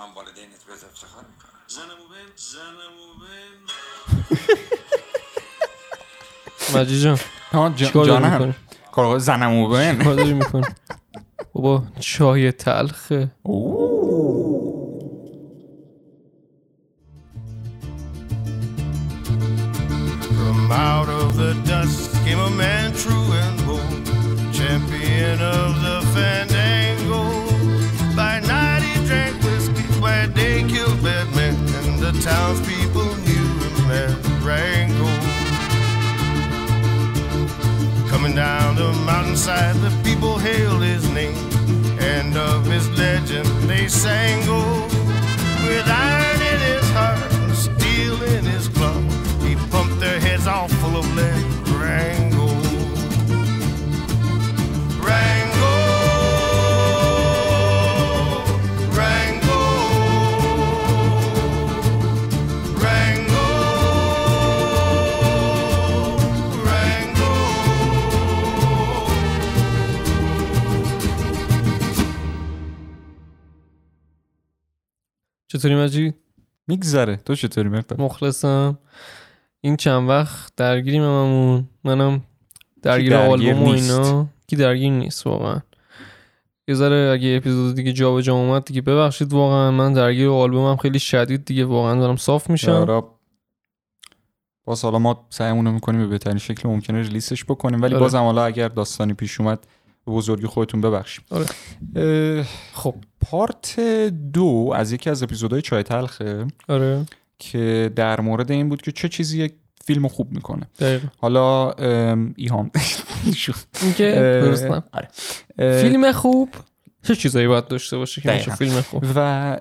هم والدینت به افتخار می‌کنن. زنمو بین زنمو بین مجید جان. ها جا- چیکار داری جانم. می‌کنی؟ کارگاه زنمو بین چیکار داری می‌کنی؟ بابا چای تلخه. From the the people hailed his name, and of his legend they sang. Oh, with iron in his heart and steel in his claw, he pumped their heads all full of lead. چطوری مجید؟ میگذره. تو چطوری مقدار مخلصم. این چند وقت درگیریم هممون. منم درگیر آلبوم و؟ اینا. کی درگیر نیست واقعا. یه ذره اگه اپیزود دیگه جا به جا اومد دیگه ببخشید واقعا. من درگیر آلبومم خیلی شدید دیگه. واقعا دارم صاف میشم. باز حالا ما سعیمون می‌کنیم به بهترین شکل ممکنه ریلیسش بکنیم. ولی آره. بازم حالا اگر داستانی پیش اومد به بزرگی خودتون ببخشیم آره. خب پارت دو از یکی از اپیزودهای چای تلخه آره. که در مورد این بود که چه چیزی یک فیلم خوب می‌کنه. دقیقا. حالا ام، ایهام. درستم آره. فیلم خوب چه چیزایی باید داشته باشه که میشه. فیلم خوب. و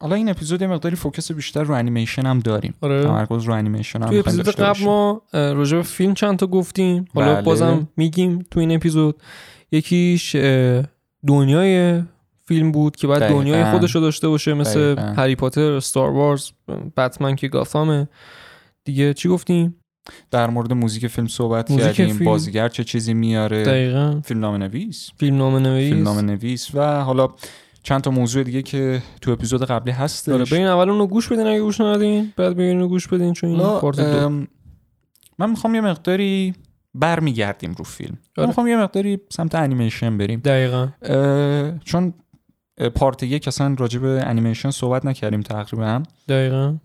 حالا این اپیزود یه مقداری فوکس بیشتر رو انیمیشن هم داریم. آره. تمرکز رو انیمیشن هم توی اپیزود قبل. ما راجع به فیلم چند تا گفتیم. حالا بله. بازم میگیم تو این اپیزود. یکیش دنیای فیلم بود که باید دقیقاً. دنیای خودش رو داشته باشه مثل دقیقاً. هری پاتر استار وارز بتمن که گاثامه دیگه چی گفتیم؟ در مورد موزیک فیلم صحبت موزیک کردیم. فیلم. بازیگر چه چیزی میاره؟ دقیقا. فیلم نام نویس. فیلم نام نویس. فیلم نام نویس. و حالا چند تا موضوع دیگه که تو اپیزود قبلی هستش. آره برین اول اونو گوش بدین اگه گوش ندین بعد برین اونو گوش بدین چون این پارت دو. من می‌خوام یه مقداری برمیگردیم رو فیلم. من آره. می‌خوام یه مقداری سمت انیمیشن بریم. دقیقا. چون پارت یک اصلا راجع به انیمیشن صحبت نکردیم تقریبا. دقیقا.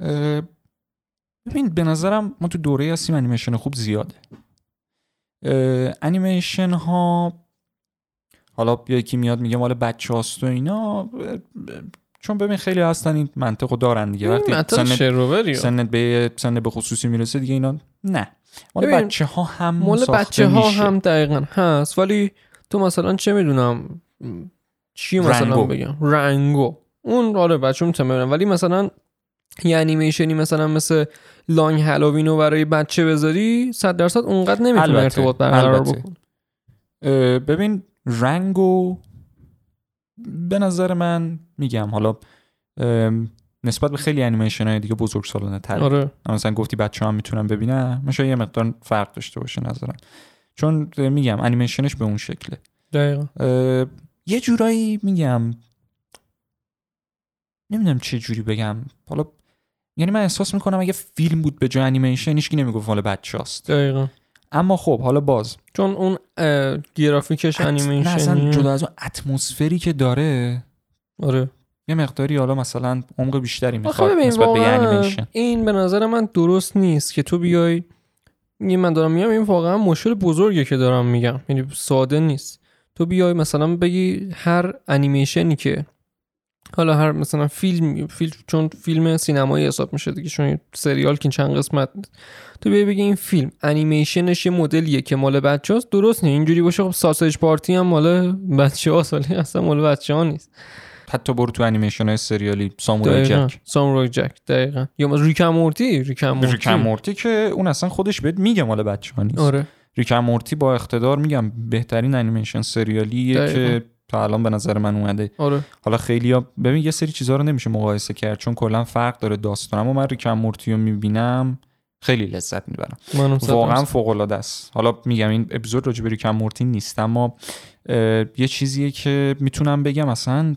ببین به نظرم ما تو دوره هستیم انیمیشن خوب زیاده. انیمیشن ها حالا یکی میاد میگه مال بچه هاست و اینا چون ببین خیلی هستن این منطقو دارن دیگه. وقتی سنت, سنت به سن به خصوصی می‌رسه دیگه اینا نه. مال بچه ها هم مال بچه ها میشه. هم دقیقا. هست. ولی تو مثلا چه می‌دونم چی مثلا رنگو. بگم؟ رنگو. اون آره بچه می‌تونم ولی مثلا یه انیمیشنی مثلا مثل لانگ هالووین رو برای بچه بذاری صد درصد اونقدر نمی‌تونه ارتباط برقرار. بکن ببین رنگو به نظر من میگم. حالا نسبت به خیلی انیمیشن های دیگه بزرگ سالانه تر آره. مثلا گفتی بچه ها می‌تونن ببینن من شاید یه مقدار فرق داشته باشه نظرم. چون میگم انیمیشنش به اون شکله. دقیقا. یه جورایی میگم نمی‌دونم چه جوری بگم. حالا یعنی من احساس می‌کنم اگه فیلم بود به جای انیمیشن هیچکی نمی‌گفت مال بچه هاست دقیقا. اما خب حالا باز. چون اون گرافیکش نه اصلا جدا از اون اتمسفری که داره آره. یه مقداری حالا مثلا عمق بیشتری می‌خواد نسبت به انیمیشن این به نظر من درست نیست که تو بیای یه من دارم میگم این واقعا مشکل بزرگه که دارم میگم. یعنی ساده نیست. تو بیای مثلا بگی هر انیمیشنی که حالا هر مثلا فیلم فیلم چون فیلم سینمایی حساب میشه دیگه چون سریال که چند قسمت. تو بیای بگی این فیلم انیمیشنش یه مدلیه که مال بچه هاست درست نیست. اینجوری باشه خب ساسج پارتی هم مال بچه هاست ولی اصلا مال بچه ها نیست. حتی برو تو انیمیشن های سریالی Samurai. Jack. Samurai Jack دقیقا. یا Rick and Morty؟ Rick and Morty. Rick and Morty که اون اصلا خودش بهت میگه مال بچه ها نیست. آره. Rick and Morty با اقتدار میگم بهترین انیمیشن سریالیه. که تا الان به نظر من اومده. آره. حالا خیلی ها ببین یه سری چیزها رو نمیشه مقایسه کرد چون کلا فرق داره داستان. اما من Rick and Morty رو می‌بینم خیلی لذت می‌برم. واقعا. فوق العاده است. حالا میگم این اپیزود راجع به مورتی نیست اما یه چیزیه که می‌تونم بگم اصلا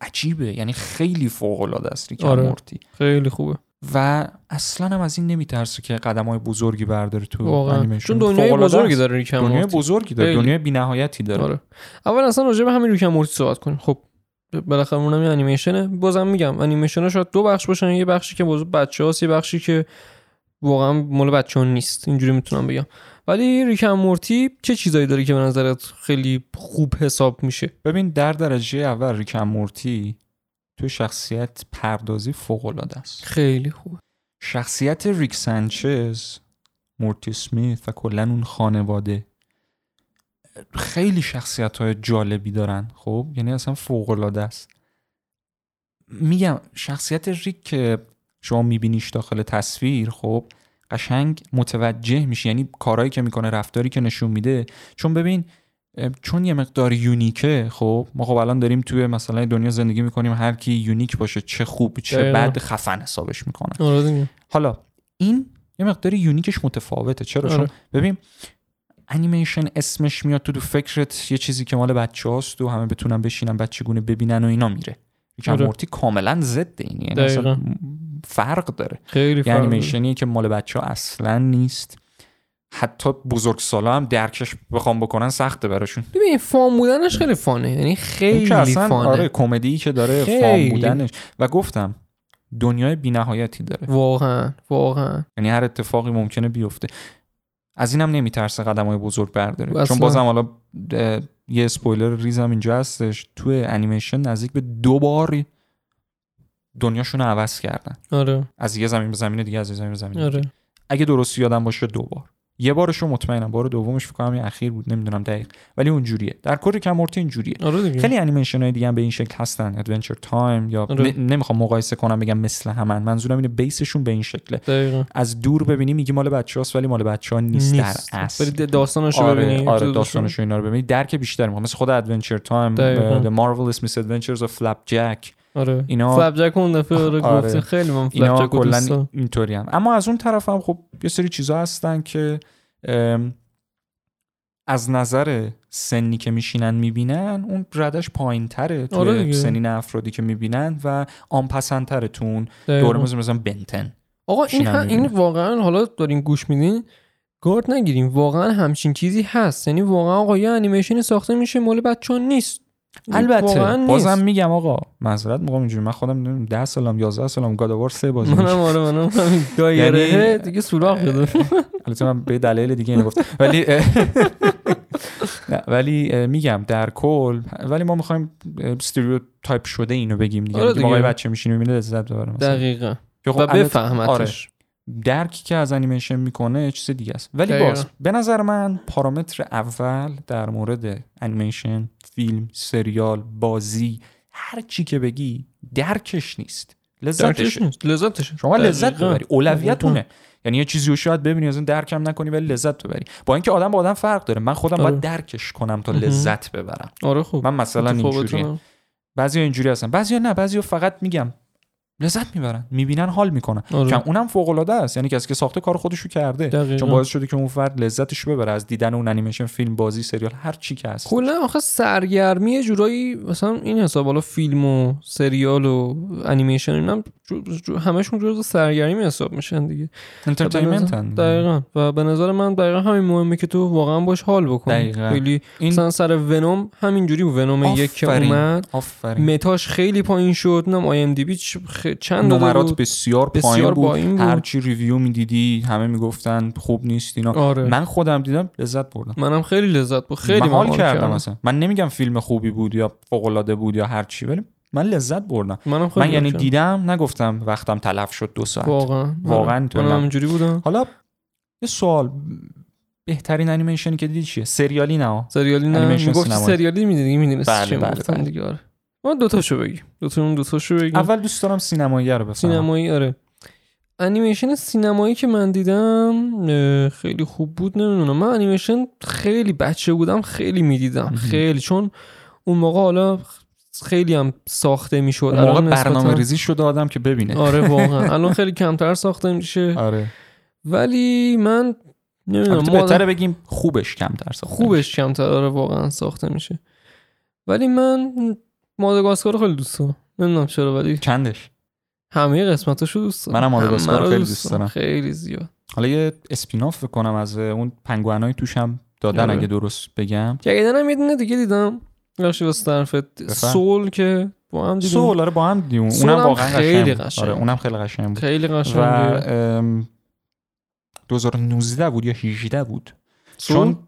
عجیبه. یعنی خیلی فوق العاده است ریک آره. مورتی. خیلی خوبه. و اصلا هم از این نمیترسه که قدم های بزرگی برداره تو واقعا. انیمیشن. چون دنیای بزرگی. داره ریکم دنیای. بزرگی داره. دنیای بی‌نهایتی داره. آره. اول اصلا راجع به همین ریکم مورتی صحبت کنیم. خب بالاخره اونم یه انیمیشنه. بازم میگم انیمیشن شاید دو بخش باشن. یه بخشی که موضوع بچه هاست یه بخشی که واقعا مال ها نیست. اینجوری می‌تونم بگم. ولی ریکم مورتی چه چیزایی داره که به نظرت خیلی خوب حساب میشه؟ ببین در درجه اول ریکم مورتی تو شخصیت پردازی فوق العاده است. خیلی خوب. شخصیت ریک سانچز مورتی سمیت و کلا اون خانواده خیلی شخصیت های جالبی دارن خب؟ یعنی اصلا فوق العاده است. میگم شخصیت ریک که شما میبینیش داخل تصویر خب؟ قشنگ متوجه میشی. یعنی کارهایی که می‌کنه رفتاری که نشون میده. چون ببین چون یه مقدار unique ه خب؟ ما خب الان داریم توی مثلا دنیا زندگی می‌کنیم هر کی unique باشه چه خوب چه دقیقاً. بد خفن حسابش می‌کنن آره حالا این یه مقدار unique ش متفاوته. چرا؟ چون آره. ببین انیمیشن اسمش میاد تو دو فکرت یه چیزی که مال بچه هاست و همه بتونن بشینن بچگونه ببینن و اینا میره. یکم آره. مورتی کاملا ضد این یعنی. فرق داره. خیلی فرق داره. انیمیشنیه که مال بچه ها اصلا نیست. حتی بزرگ سالا هم درکش بخوام بکنن سخته براشون. ببین فام بودنش خیلی فانه. یعنی خیلی که اصلا فانه. آره کمدی که داره فام خیلی. بودنش. و گفتم دنیای بینهایتی داره. واقعا واقعا. یعنی هر اتفاقی ممکنه بیفته. از اینم نمیترسه قدم های بزرگ برداره. اصلا. چون بازم حالا یه اسپویلر ریزم اینجا هستش. توی انیمیشن نزدیک به دو بار دنیاشون رو عوض کردن. آره. از یه زمین به زمین دیگه از یه زمین به زمین دیگه. آره. اگه درست یادم باشه دو بار. یه بارش رو مطمئنم بار دومش فکر کنم اخیر بود نمی‌دونم دقیق. ولی اونجوریه. در کل Rick and Morty اینجوریه. آره خیلی انیمیشن های دیگه هم به این شکل هستن. Adventure Time یا آره. ن- نمی‌خوام مقایسه کنم بگم مثل همن. منظورم اینه base شون به این شکله. دقیقا. از دور ببینی میگی مال بچه هاست ولی مال بچه ها نیست, نیست. در اصل. ولی داستانش رو آره, ببینی آره داستانش اینا رو ببینی. درک بیشتری می‌کنه. مثل خود Adventure Time دقیقاً. The Marvelous Misadventures of Flapjack. آره اینا- Flapjack اون دفعه آره آره. گفتی خیلی من اینا کلا. اینطوری هم اما از اون طرف هم خب یه سری چیزا هستن که از نظر سنی که میشینن می‌بینن اون ردش پایین تره توی آره. سنین افرادی که می‌بینن و آنپسندتره تو اون. دوره مثل مثلا بنتن آقا این, این. واقعا حالا دارین گوش میدین گارد نگیریم واقعا همچین چیزی هست یعنی واقعا آقا یه انیمیشنی ساخته میشه مال بچه‌ها نیست البته. بازم میگم آقا معذرت می‌خوام اینجوری من خودم نمی‌دونم 10 سالم 11 سالم گادوار سه بازی منم. آره منم دایره یعنی- دیگه سوراخ شده البته من به دلایل دیگه اینو گفت ولی نه ولی میگم در کل ولی ما می‌خوایم stereotype شده اینو بگیم دیگه آره دیگه. بچه میشینه می‌بینه لذت ببره مثلا. دقیقا خب و بفهمتش آره درکی که از انیمیشن می‌کنه چیز دیگه است ولی دقیقاً. باز به نظر من پارامتر اول در مورد انیمیشن فیلم سریال بازی هر چی که بگی درکش نیست. لذتشه. نیست. لذتش شما لذت. ببری. اولویت اونه. یعنی یه چیزی رو شاید ببینی از این درکم نکنی ولی لذت ببری. با اینکه آدم با آدم فرق داره. من خودم آره. باید درکش کنم تا. لذت ببرم. آره خوب من مثلا اینجوریه متفاوتم. بعضی اینجوری هستن. بعضی نه. بعضی فقط میگم لذت می‌برن. می‌بینن حال می‌کنن. آره. که اونم فوق العاده است. یعنی کسی که ساخته کار خودشو کرده. دقیقاً. چون باعث شده که اون فرد لذتش ببره. از دیدن اون انیمیشن فیلم بازی سریال هر چی که هست. کلا آخه سرگرمی جورایی مثلا این حساب. حالا فیلم و سریال و انیمیشن اینا جو- جو- همشون جزو سرگرمی حساب میشن دیگه. entertainment دقیقا. و به نظر من دقیقا همین مهمه که تو واقعا باش حال بکنی دقیقاً. خیلی این مثلا سر Venom همینجوری Venom یک که. اومد. آفرین. meta ش خیلی پایین شد. نم IMDb چند داده نمرات بسیار بسیار پایین بود, پایین بود. هر چی review می‌دیدی همه می‌گفتن خوب نیست اینا. آره. من خودم دیدم لذت بردم. منم خیلی لذت بود خیلی من من حال کردم. مثلا من نمیگم فیلم خوبی بود یا فوق العاده بود یا هر چی ولی من لذت بردم. منم خیلی من یعنی. دیدم نگفتم وقتم تلف شد دو ساعت. واقعا. واقعاً. تو. همینجوری بودم. حالا یه سوال. بهترین انیمیشنی که دیدی چیه؟ سریالی نه؟ سریالی نه. سینمایی. سریالی می‌دیدی می‌دونستی بله، چی بله، بله. دیگه آره. ما دو تاشو بگیم. دو تا اون دو تاشو بگیم. اول دوست دارم سینمایی رو بفهمم سینمایی آره. انیمیشن سینمایی که من دیدم خیلی خوب بود نمی‌دونم. من انیمیشن خیلی بچه بودم خیلی می‌دیدم. خیلی. چون اون موقع حالا خیلی هم ساخته می‌شد. اون موقع برنامه ریزی شده آدم که ببینه. آره واقعا. الان خیلی کمتر ساخته میشه. آره. ولی من نمی‌دونم بهتره بگیم خوبش کمتر ساخته خوبش کمتر آره واقعا ساخته میشه. ولی من ماداگاسکار رو خیلی دوست دارم. نمی‌دونم چرا ولی چندش؟ همه قسمتاشو دوست دارم. منم ماداگاسکار همه رو خیلی دوست دارم. خیلی زیاد. حالا یه اسپیناف فکر کنم از اون پنگوانای توش هم دادن آره. اگه درست بگم. جدیدن یه دونه دیگه دیدم. بخشی واسه طرفت سول که با هم دیدم سول آره با هم دیدیم. سول اونم واقعا خیلی قشنگ. قشنگ. آره. اونم خیلی قشنگ بود. خیلی و قشنگه ام، 2019 بود یا 18 بود. سول؟ چون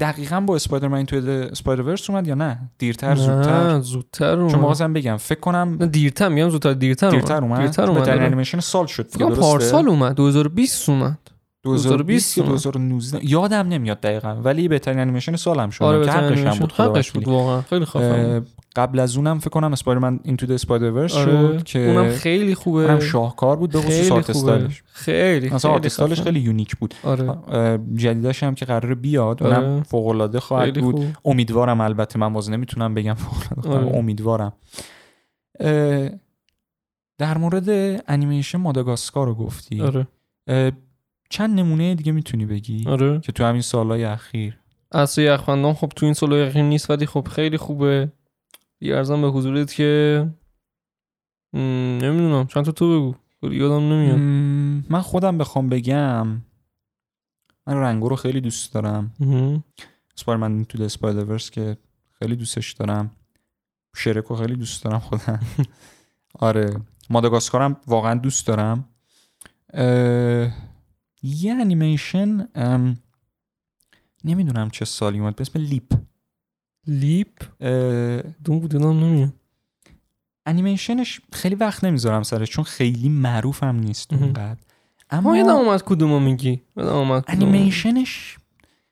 دقیقا با اسپایدرمن توی اسپایدرورس اومد یا نه؟ دیرتر زودتر نه زودتر؟ اومد چون می‌خواستم بگم فکر کنم نه، دیرتر میگم زودتر دیرتر اومد. دیرتر اومد. دیرتر اومد بهترین آره. انیمیشن سال شد دیگه پارسال اومد. 2020 اومد. 2020 یا اومد. 2019 یادم نمیاد دقیقا ولی بهترین انیمیشن سال هم شد. آره که حقش هم. بود حقش بود. واقعا. خیلی خفن قبل از اونم فکر کنم Spider-Man Into the Spider-Verse آره. شد که اونم خیلی خوبه. اونم شاهکار بود به خصوص خیلی art خوبه. استایلش خیلی مثلا خیلی art style ش. خیلی unique بود. آره. اه، جدیدش هم که قرار بیاد آره. اونم فوق العاده خواهد خیلی بود. خوب. امیدوارم البته من باز نمی‌تونم بگم فوق. آره. امیدوارم. در مورد انیمیشن ماداگاسکار رو گفتی. آره. چند نمونه دیگه می‌تونی بگی آره. که تو همین سالهای اخیر. اصل یخبندان خب تو این سالو یقین نیست ولی خب خیلی خوبه. ارزم به حضورت که م، نمی‌دونم. چند تا تو بگو. یادم نمیاد. مم، من خودم بخوام بگم من رنگو رو خیلی دوست دارم. اسپایدرمن تو اسپایدرورس که خیلی دوستش دارم. شرک رو خیلی دوست دارم خودم. آره. ماداگاسکارم واقعا دوست دارم. اه، یه انیمیشن ام، نمی‌دونم چه سالی اومد. به اسم لیپ لیپ. دون بود نمیاد انیمیشنش خیلی وقت نمی‌ذارم سرش چون خیلی معروف هم نیست. اونقدر. یادم اما اومد کدومو میگی. یادم اومد کدومو. انیمیشنش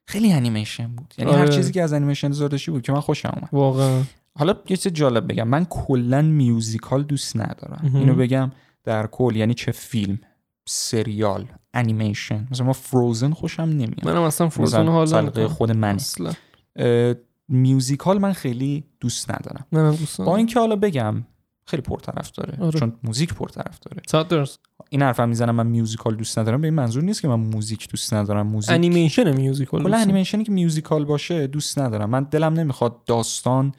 خیلی انیمیشن بود. یعنی هر آره. چیزی که از انیمیشن زادشی بود که من خوشم اومد. واقعا. حالا یه چیز جالب بگم. من کلا musical دوست ندارم. اینو بگم در کل یعنی چه فیلم سریال انیمیشن مثلا ما Frozen خوشم نمیاد. منم اصلا Frozen مثلا حال سلیقه نمی‌کنم خود منه اصلا. musical من خیلی دوست ندارم. منم دوست با اینکه حالا بگم خیلی پرطرفداره. آره. چون موزیک پرطرفداره. صد درصد این حرفم می‌زنم من musical دوست ندارم. به این منظور نیست که من موزیک دوست ندارم. موزیک انیمیشن musical کلا. انیمیشنی که musical باشه دوست ندارم. من دلم نمی‌خواد داستان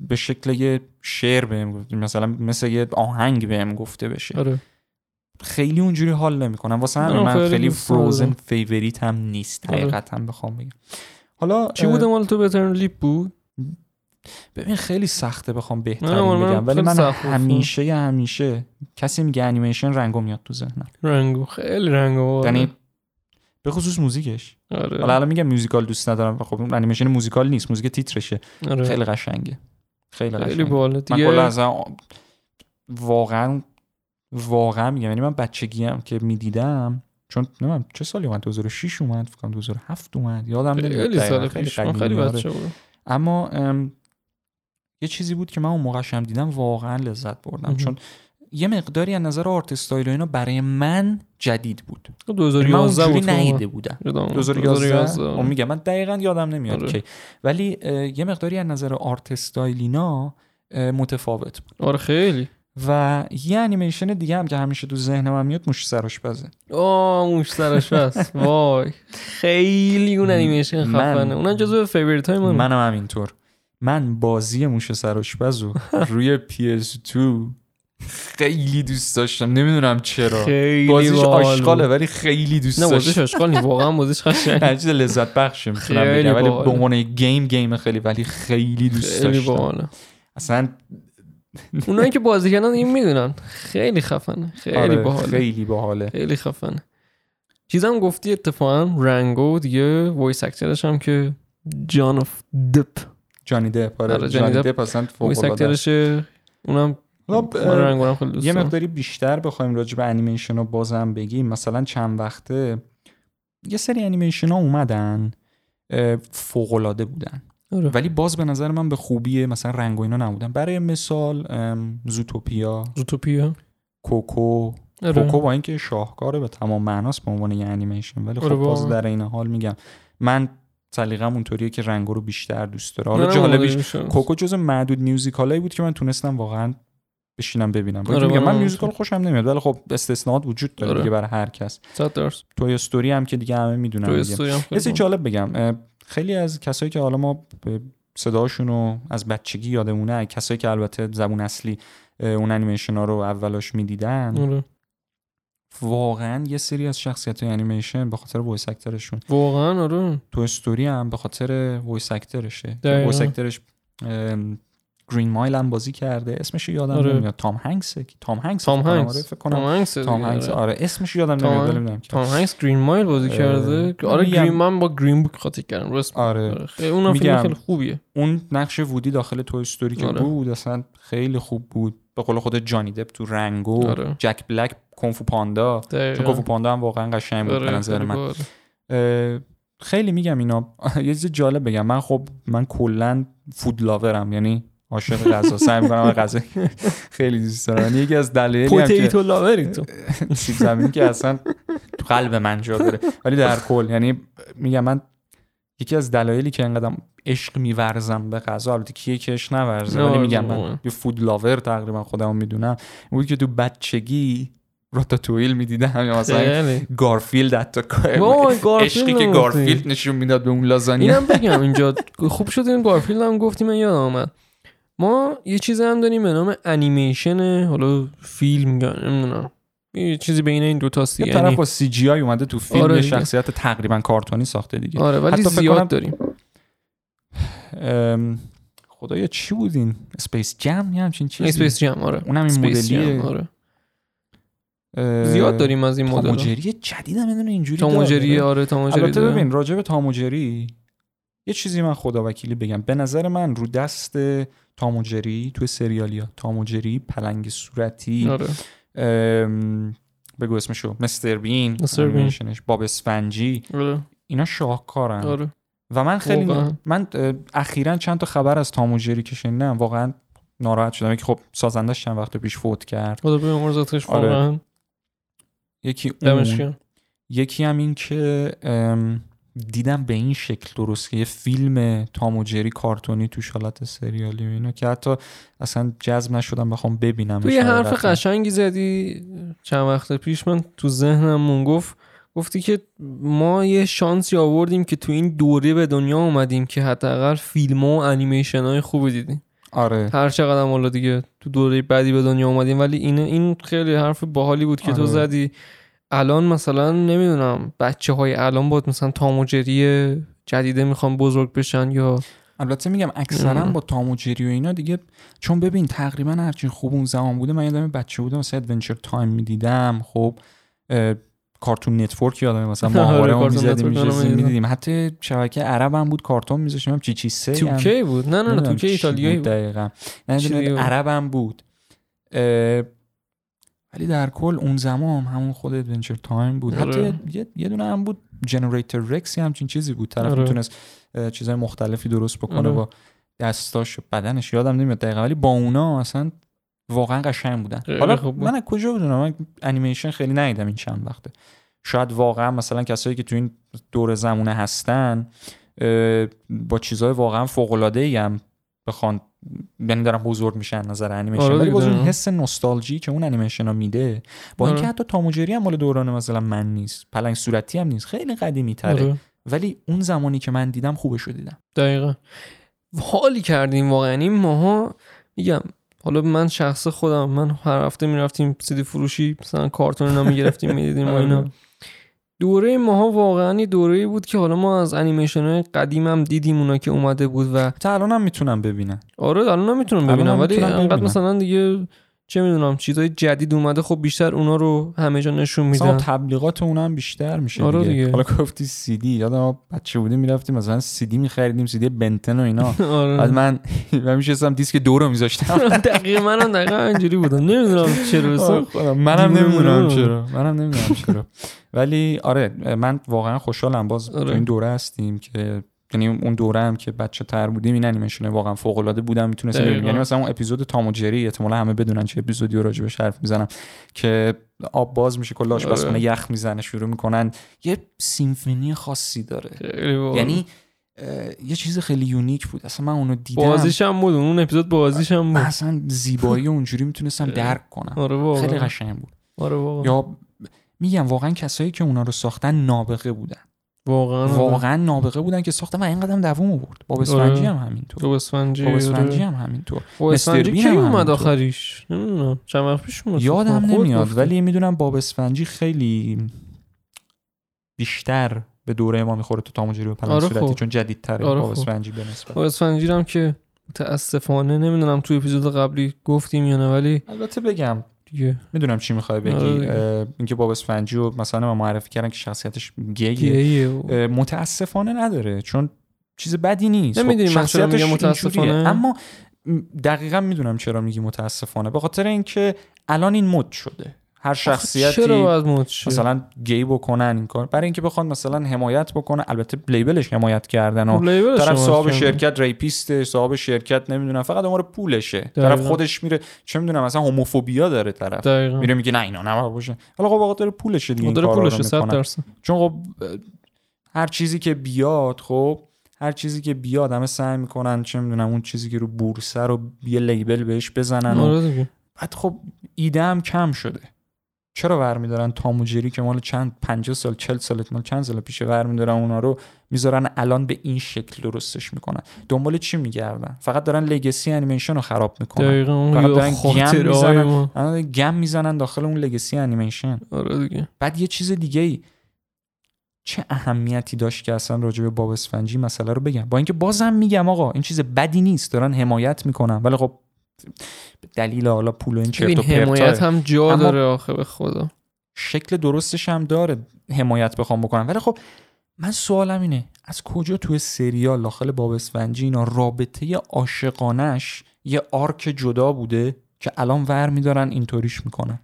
به شکل یه شعر بهم گفت. مثلا مثل یه آهنگ بهم گفته بشه. آره. خیلی اونجوری حال نمی‌کنم. واسه همین من خیلی. Frozen favorite هم نیست. آره. حقیقتا بخوام بگم. حالا چی اه، بوده مال تو بهترین لیپ بود؟ ببین خیلی سخته بخوام بهترین من بگم ولی من سخت گفتم. همیشه همیشه کسی میگه انیمیشن Rango میاد تو ذهنم. Rango خیلی Rango یعنی به خصوص موزیکش. آره. حالا الان میگم میوزیکال دوست ندارم خب انیمیشن موزیکال نیست موزیک تیترشه. آره. خیلی قشنگه. خیلی خیلی قشنگه. باله من دیگه. کلا اصلا واقعا واقعا میگم یعنی من بچگی هم که می‌دیدم چون نمی‌دونم چه سالی اومد؟ 2006 اومد فکر کنم 2007 اومد. یادم نمیاد. خیلی. سال خیلی من قدیمی، آره. بچه بودم اما ام، یه چیزی بود که من اون موقعش هم دیدم واقعا لذت بردم. چون یه مقداری از نظر art style و اینا برای من جدید بود. من 2011 اونجوری بود نیده بودم. یادم اومد. 2011 اون میگم من دقیقا یادم نمیاد آره. کی ولی یه مقداری از نظر art style اینا متفاوت بود. آره خیلی. و یه انیمیشن دیگه هم که همیشه تو ذهن من میاد موش سرآشپزه آه موش بس وای. خیلی اون انیمیشن خفنه. اونم جزو favorite های من منم همینطور. من بازی موش سرآشپز رو روی PS2 خیلی دوست داشتم. نمی‌دونم چرا. خیلی بازیش آشغاله بود. ولی خیلی دوست نه بازیش داشتم اشغال نیست. واقعا بازیش قشنگ. هر چیز لذت بخشه می‌تونم ولی. به عنوان game game خیلی ولی خیلی دوست داشتم. اصلا اونایی که بازی کردن این می‌دونن. خیلی خفنه. خیلی آره، باحاله. خیلی باحاله. خیلی خفنه. چیزم گفتی اتفاقا Rango دیگه voice actor ش هم که جان اف دپ جانی دپ. آره آره، جانی دپ. اصلا فوق العاده. actor ش اونم خب، هم خیلی یه. مقداری بیشتر بخوایم راجع به انیمیشن رو بازم بگیم. مثلا چند وقته یه سری انیمیشن ها اومدن فوق العاده بودن. آره. ولی باز به نظر من به خوبی مثلا Rango اینا نبودن. برای مثال Zootopia Zootopia. Coco. آره. Coco با اینکه شاهکاره به تمام معناست به عنوان یه انیمیشن ولی خب آره، باز واقعا. در این حال میگم. من سلیقم اونطوریه که Rango رو بیشتر دوست داره. منم حالا جالبیش. Coco جزو معدود musical ایی بود که من تونستم واقعا بشینم ببینم. با آره، میگم من musical خوشم نمیاد ولی خب استثناءات وجود داره آره. دیگه برای هر کس. Toy Story هم که دیگه همه می‌دونن یه جالب بگم خیلی از کسایی که حالا ما صداشون رو از بچگی یادمونه کسایی که البته زبون اصلی اون انیمیشن ها رو اولاش می‌دیدن آره. واقعا یه سری از شخصیت های انیمیشن به خاطر voice actor شون واقعا آره Toy Story هم به خاطر voice actor شه. voice actor ش گرین مایل هم بازی کرده اسمش یادم آره. نمیاد تام هنگسه تام هنگس تام. هنگس آره فکر تام کنم هنگس تام هنگس آره. اسمش یادم تام نمیاد هنگ- ولی می‌دونم که تام هنگس گرین مایل بازی کرده آره گرین من با گرین بوک خاطر کردم راست. آره آره. میگم. فیلم خیلی خوبیه اون نقش وودی داخل توی استوری که آره. بود اصلا خیلی خوب بود به قول خود جانی دپ تو رنگو آره. جک بلک کنفو پاندا چون. کنفو پاندا هم واقعا قشنگ بود به آره، نظر خیلی من خیلی میگم اینا یه چیز جالب بگم من خب من کلا فود لاورم یعنی عاشق غذا. سعی می‌کنم غذا خیلی دوست دارم. یعنی یکی از دلایلی هم که پوتیتو لاوری تو. سیب زمینی که اصلا تو قلب من جا داره ولی در کل یعنی میگم من یکی از دلایلی که انقدر عشق میورزم به غذا البته کیه که عشق نورزه ولی میگم. من یه فود لاور تقریبا خودمو می‌دونم. بود که تو بچگی راتاتویل می‌دیدم یا مثلا گارفیلد حتی عشقی که گارفیلد نشون می‌داد به اون لازانیا. اینم بگم اینجا خوب شد این گارفیلد هم گفتی من یادم آمد ما یه چیز هم داریم به نام انیمیشن حالا فیلم یا نمی‌دونم. یه چیزی بین این دو تاست یه دیگه طرف یعنی با CGI اومده تو فیلم آره یه. شخصیت تقریبا کارتونی ساخته دیگه. آره ولی حتی زیاد کنم- داریم. ام، خدایا چی بود این؟ Space Jam یه همچین چیزی؟ Space Jam آره. اونم این مدلیه. آره. اه، زیاد داریم از این مدل تاموجری جدید هم می‌دونه اینجوری تاموجری داره. آره تاموجری البته. ببین راجع به تاموجری یه چیزی من خدا وکیلی بگم. به نظر من رو دست تاموجری توی سریالیا. تاموجری پلنگ صورتی. آره. بگو اسمشو. مستر بین مستر بین. باب اسفنجی. آره. اینا شاهکارن. آره. و من خیلی واقعا. من اخیرا چند تا خبر از تاموجری که شنیدم واقعا ناراحت شدم. که خب سازندش چند وقت پیش فوت کرد. خدا به عمر ذاتش آره. یکی اون. یکی هم این که دیدم به این شکل درست که یه فیلم تاموجری کارتونی تو حالت سریالی و اینا که حتی اصلا جذب نشدم بخوام ببینم تو یه حرف قشنگی زدی چند وقت پیش. من تو ذهنمون گفت گفتی که ما یه شانسی آوردیم که تو این دوره به دنیا اومدیم که حداقل فیلم و انیمیشن های خوبی دیدیم. آره. هر چقدر هم حالا دیگه تو دوره بعدی به دنیا اومدیم ولی این این خیلی حرف باحالی بود که تو آره. زدی. الان مثلا نمی‌دونم بچه های الان بود مثلا تام و جری جدیده می‌خوان بزرگ بشن یا البته میگم اکثرا. با تام و جری و اینا دیگه چون ببین تقریبا هرچی خوب اون زمان بوده من یادم بچه بودم مثلا Adventure Time می‌دیدم خب Cartoon Network یادم مثلا ماهواره هم کارتون می‌زدیم. می‌دیدیم حتی شبکه عرب هم بود کارتون میذاشتیم هم چی چی سه هم. توکی بود نه نه نه نمی‌دونم توکی ایتالیایی بود دقیقا نه یه دونه بود؟ ولی در کل اون زمان همون خود Adventure Time بود آره. حتی یه, یه دونه هم بود Generator Rex همچین چیزی بود طرف آره. می‌تونست چیزهای مختلفی درست بکنه آره. با دستاش و بدنش یادم نمیاد دقیقا ولی با اونا اصلا واقعا قشنگ بودن حالا خوب بود. من از کجا بدونم من انیمیشن خیلی ندیدم این چند وقته شاید واقعا مثلا کسایی که تو این دور زمونه هستن با چیزهای واقعا فوق العاده ای هم بخوان یعنی دارن بزرگ میشن نظر انیمیشن. آره ولی. باز اون حس نوستالژی که اون انیمیشن ها میده با اینکه آره. حتی تاموجری هم مال دوران مثلا من نیست پلنگ صورتی هم نیست خیلی قدیمی تره. آره. ولی اون زمانی که من دیدم خوبش رو دیدم. دقیقا. حالی کردیم واقعا. این ماها میگم حالا من شخص خودم من هر هفته می‌رفتیم سیدی فروشی مثلا کارتون اینا می‌گرفتیم می‌دیدیم و اینا. دوره ماها واقعا یه دوره بود که حالا ما از انیمیشن های قدیم هم دیدیم اونا که اومده بود و تا الان هم می‌تونم ببینم آره الان نمی‌تونم الان ببینم هم ولی می‌تونم انقدر. مثلا دیگه چه می‌دونم چیزای جدید اومده خب بیشتر اونا رو همه جا نشون میدن. تبلیغات اون هم بیشتر میشه آره دیگه. دیگه. حالا گفتی سی دی یادم ما بچه بودیم می‌رفتیم مثلا سی دی میخریدیم سی دی بنتن و اینا. بعد آره من من میشستم دیسک دو رو میذاشتم. دقیقا منم دقیقا اینجوری بودم. نمی‌دونم چرا منم نمی‌دونم. چرا. منم نمی‌دونم چرا. ولی آره من واقعا خوشحالم. باز آره. تو این دوره هستیم که یعنی اون دوره هم که بچه تر بودیم این انیمیشن واقعا فوق العاده بودم. ببینیم یعنی مثلا اون اپیزود تام و جری احتمالاً همه بدونن چه اپیزودی رو راجبش حرف می‌زنم که آب باز میشه کل آشپزخونه آره. یخ می‌زنه شروع می‌کنن. یه سیمفونی خاصی داره. یعنی یه چیز خیلی یونیک بود. اصلا من اونو دیدم. بازیش هم بود. اون اپیزود بازیش هم بود. اصلا زیبایی اونجوری می‌تونستم درک کنم. آره خیلی قشنگ بود. آره یا میگم واقعا کسایی که اونا رو ساختن نابغه بودن. واقعا واقعا نابغه بودن که ساختن و اینقدر هم دووم آورد باب آره. اسفنجی هم همینطور تو اسفنجی باب اسفنجی آره. هم همینطور مستر بین هم اومد. آخریش نمی‌دونم چند وقت پیش اومد یادم خود نمیاد. ولی می‌دونم باب اسفنجی خیلی بیشتر به دوره ما می‌خوره تو تاموجری و پلنگ آره صورتی خب. چون جدیدتره آره باب خب. اسفنجی به نسبت باب اسفنجی هم که متاسفانه نمی‌دونم تو اپیزود قبلی گفتیم یا نه ولی البته بگم دیگه. می‌دونم چی می‌خوای بگی. آره اینکه باب اسفنجی رو مثلا ما معرفی کردن که شخصیتش گیه. و- متاسفانه نداره چون چیز بدی نیست. نمی‌دونی چرا میگم شخصیتش متاسفانه؟ اما دقیقا می‌دونم چرا میگی متاسفانه. به خاطر اینکه الان این مد شده. هر شخصیتی چرا باید؟ مثلا گی بکنن این کار برای اینکه بخوان مثلا حمایت بکنن البته لیبلش حمایت کردن و خب طرف صاحب. شرکت ریپیسته صاحب شرکت نمی‌دونم فقط دنبال پولشه دقیقاً. طرف خودش میره چه می‌دونم مثلا هوموفوبیا داره طرف دقیقاً میره میگه نه اینا نباید باشه حالا خب خاطر پولشه دیگه این مدل کارا رو پولش 100 می‌کنن. درصد چون خب هر چیزی که بیاد خب هر چیزی که بیاد همه سعی می‌کنن چه می‌دونم اون چیزی که رو بورسه رو یه لیبل بهش بزنن و آره بعد خب ایده هم کم شده چرا برمیدارن تاموجری که مال چند 50 سال 40 سال مال چند سال پیشه برمیدارن اونا رو می‌ذارن الان به این شکل درستش می‌کنن. دنبال چی میگردن؟ فقط دارن لگسی انیمیشن رو خراب می‌کنن. دقیقا فقط دارن گم می‌زنن. گم می‌زنن داخل اون لگسی انیمیشن. آره دیگه. بعد یه چیز دیگه ای چه اهمیتی داشت که اصلا راجع به باب اسفنجی مسئله رو بگم؟ با اینکه بازم میگم آقا این چیز بدی نیست. دارن حمایت می‌کنن. ولی خب دلیل حالا پول و این چرت و حمایت پرتا هم جا داره آخه به خدا. شکل درستش هم داره حمایت بخوام بکنم. ولی خب من سوالم اینه از کجا توی سریال داخل باب اسفنجی اینا رابطه عاشقانش یه آرک جدا بوده که الان ور میدارن اینطوریش می‌کنن؟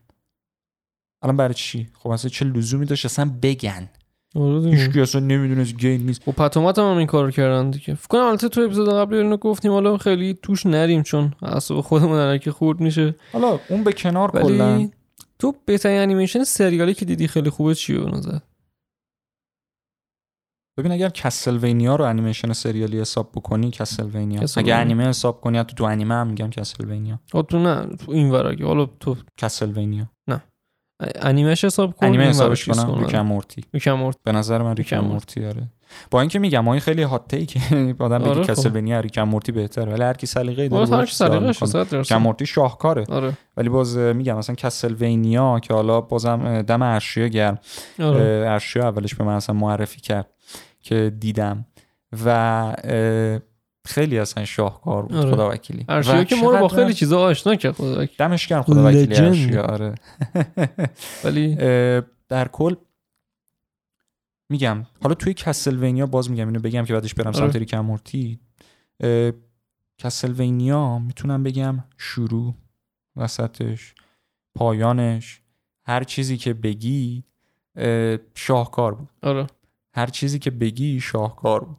الان برای چی؟ خب اصلا چه لزومی داشت؟ اصلا بگن. آره هیچ اصلا نمی‌دونست گی نیست و پتومت هم, هم این کار کردن دیگه فکر کنم البته تو اپیزود قبلی اینو گفتیم حالا خیلی توش نریم چون اعصاب خودمون علکی خورد میشه حالا اون به کنار کلا تو بهترین انیمیشن سریالی که دیدی خیلی خوبه چیه به نظر ببین اگر کسلوینیا رو انیمیشن سریالی حساب بکنی کسلوینیا. اگر انیمه حساب کنی حتی تو انیمه هم میگم کسلوینیا تو نه تو این ورقه حالا تو Castlevania انیمه‌ش حساب کن انیمه حسابش کنم کن. Rick and Morty Rick and Morty. به نظر من Rick and Morty آره. با اینکه میگم این خیلی hot take آدم آره بگه خب. Rick and Morty بهتره. ولی هر کی سلیقه‌ای داره باز هر کی. Rick and Morty شاهکاره. آره. ولی باز میگم مثلا Castlevania که حالا بازم دم ارشیا گرم. آره. ارشیا اولش به من اصلا معرفی کرد که دیدم. و خیلی اصلا شاهکار بود آره. خدا وکیلی ارشیا که ما رو با خیلی چیزا آشنا کرد خدا وکیل. دمش گرم خدا وکیلی. ارشیا آره ولی در کل میگم حالا توی کسلوینیا باز میگم اینو بگم که بعدش برم آره. سمت ریک اند مورتی اه، کسلوینیا می‌تونم بگم شروع وسطش پایانش هر چیزی که بگی اه، شاهکار بود آره هر چیزی که بگی شاهکار بود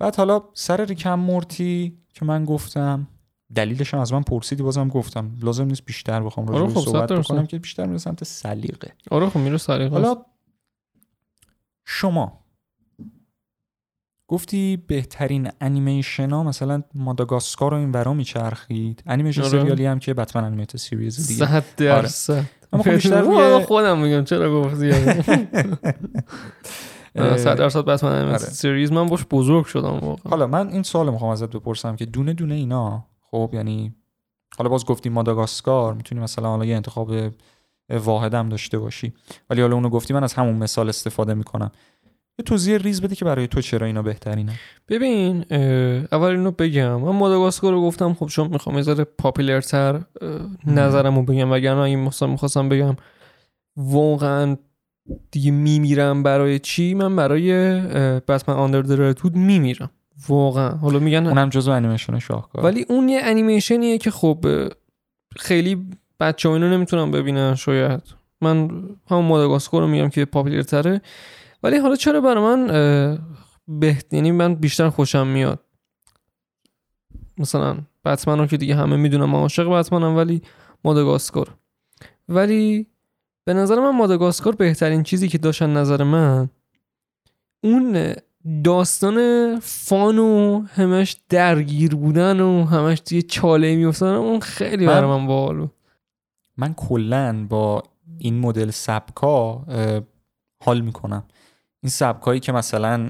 بعد حالا سر Rick and Morty که من گفتم دلیلش هم از من پرسیدی بازم گفتم. لازم نیست بیشتر بخوام راجع آره خب، صحبت درصد. بکنم که بیشتر میره سمت سلیقه. آره خب میره سلیقه. حالا شما گفتی بهترین انیمیشن ها مثلا ماداگاسکار رو این ورا میچرخید. انیمیشن آره. سریالی هم که Batman Animated Series دیگه. صد درصد. اما خب بیشتر خودم میگم چرا گفتی؟ اه، صد درصد بتمن آره. سریز من باش بزرگ شدم واقعا. حالا من این سوال می‌خوام ازت بپرسم که دونه دونه اینا خب یعنی حالا باز گفتی ماداگاسکار می‌تونی مثلا حالا یه انتخاب واحدم داشته باشی ولی حالا اونو گفتی من از همون مثال استفاده می‌کنم. یه توضیح ریز بده که برای تو چرا اینا بهترینه. ببین اول اینو بگم. من ماداگاسکار رو گفتم خب چون می‌خوام یه ذره پاپیلرتر نظرمو بگم وگرنه اگه مثلا می‌خواستم بگم واقعا دیگه میمیرم برای چی؟ من برای بتمن آندر درتود میمیرم. واقعا. حالا میگن اونم جزو انیمیشن شاهکار ولی اون یه انیمیشنیه که خب خیلی بچه ها اینو نمی‌تونن ببینن شاید. من همون ماداگاسکار رو میگم که پاپیلر تره ولی حالا چرا برای من بهت یعنی من بیشتر خوشم میاد؟ مثلا بتمن رو که دیگه همه می‌دونم من عاشق بتمنم ولی ماداگاسکار. ولی به نظر من ماداگاسکار بهترین چیزی که داشتن نظر من اون داستان فان و همش درگیر بودن و همش توی چاله میفتن اون خیلی برای من باحال بود. من کلا با این مدل سبکا حال می‌کنم. این سبکایی که مثلا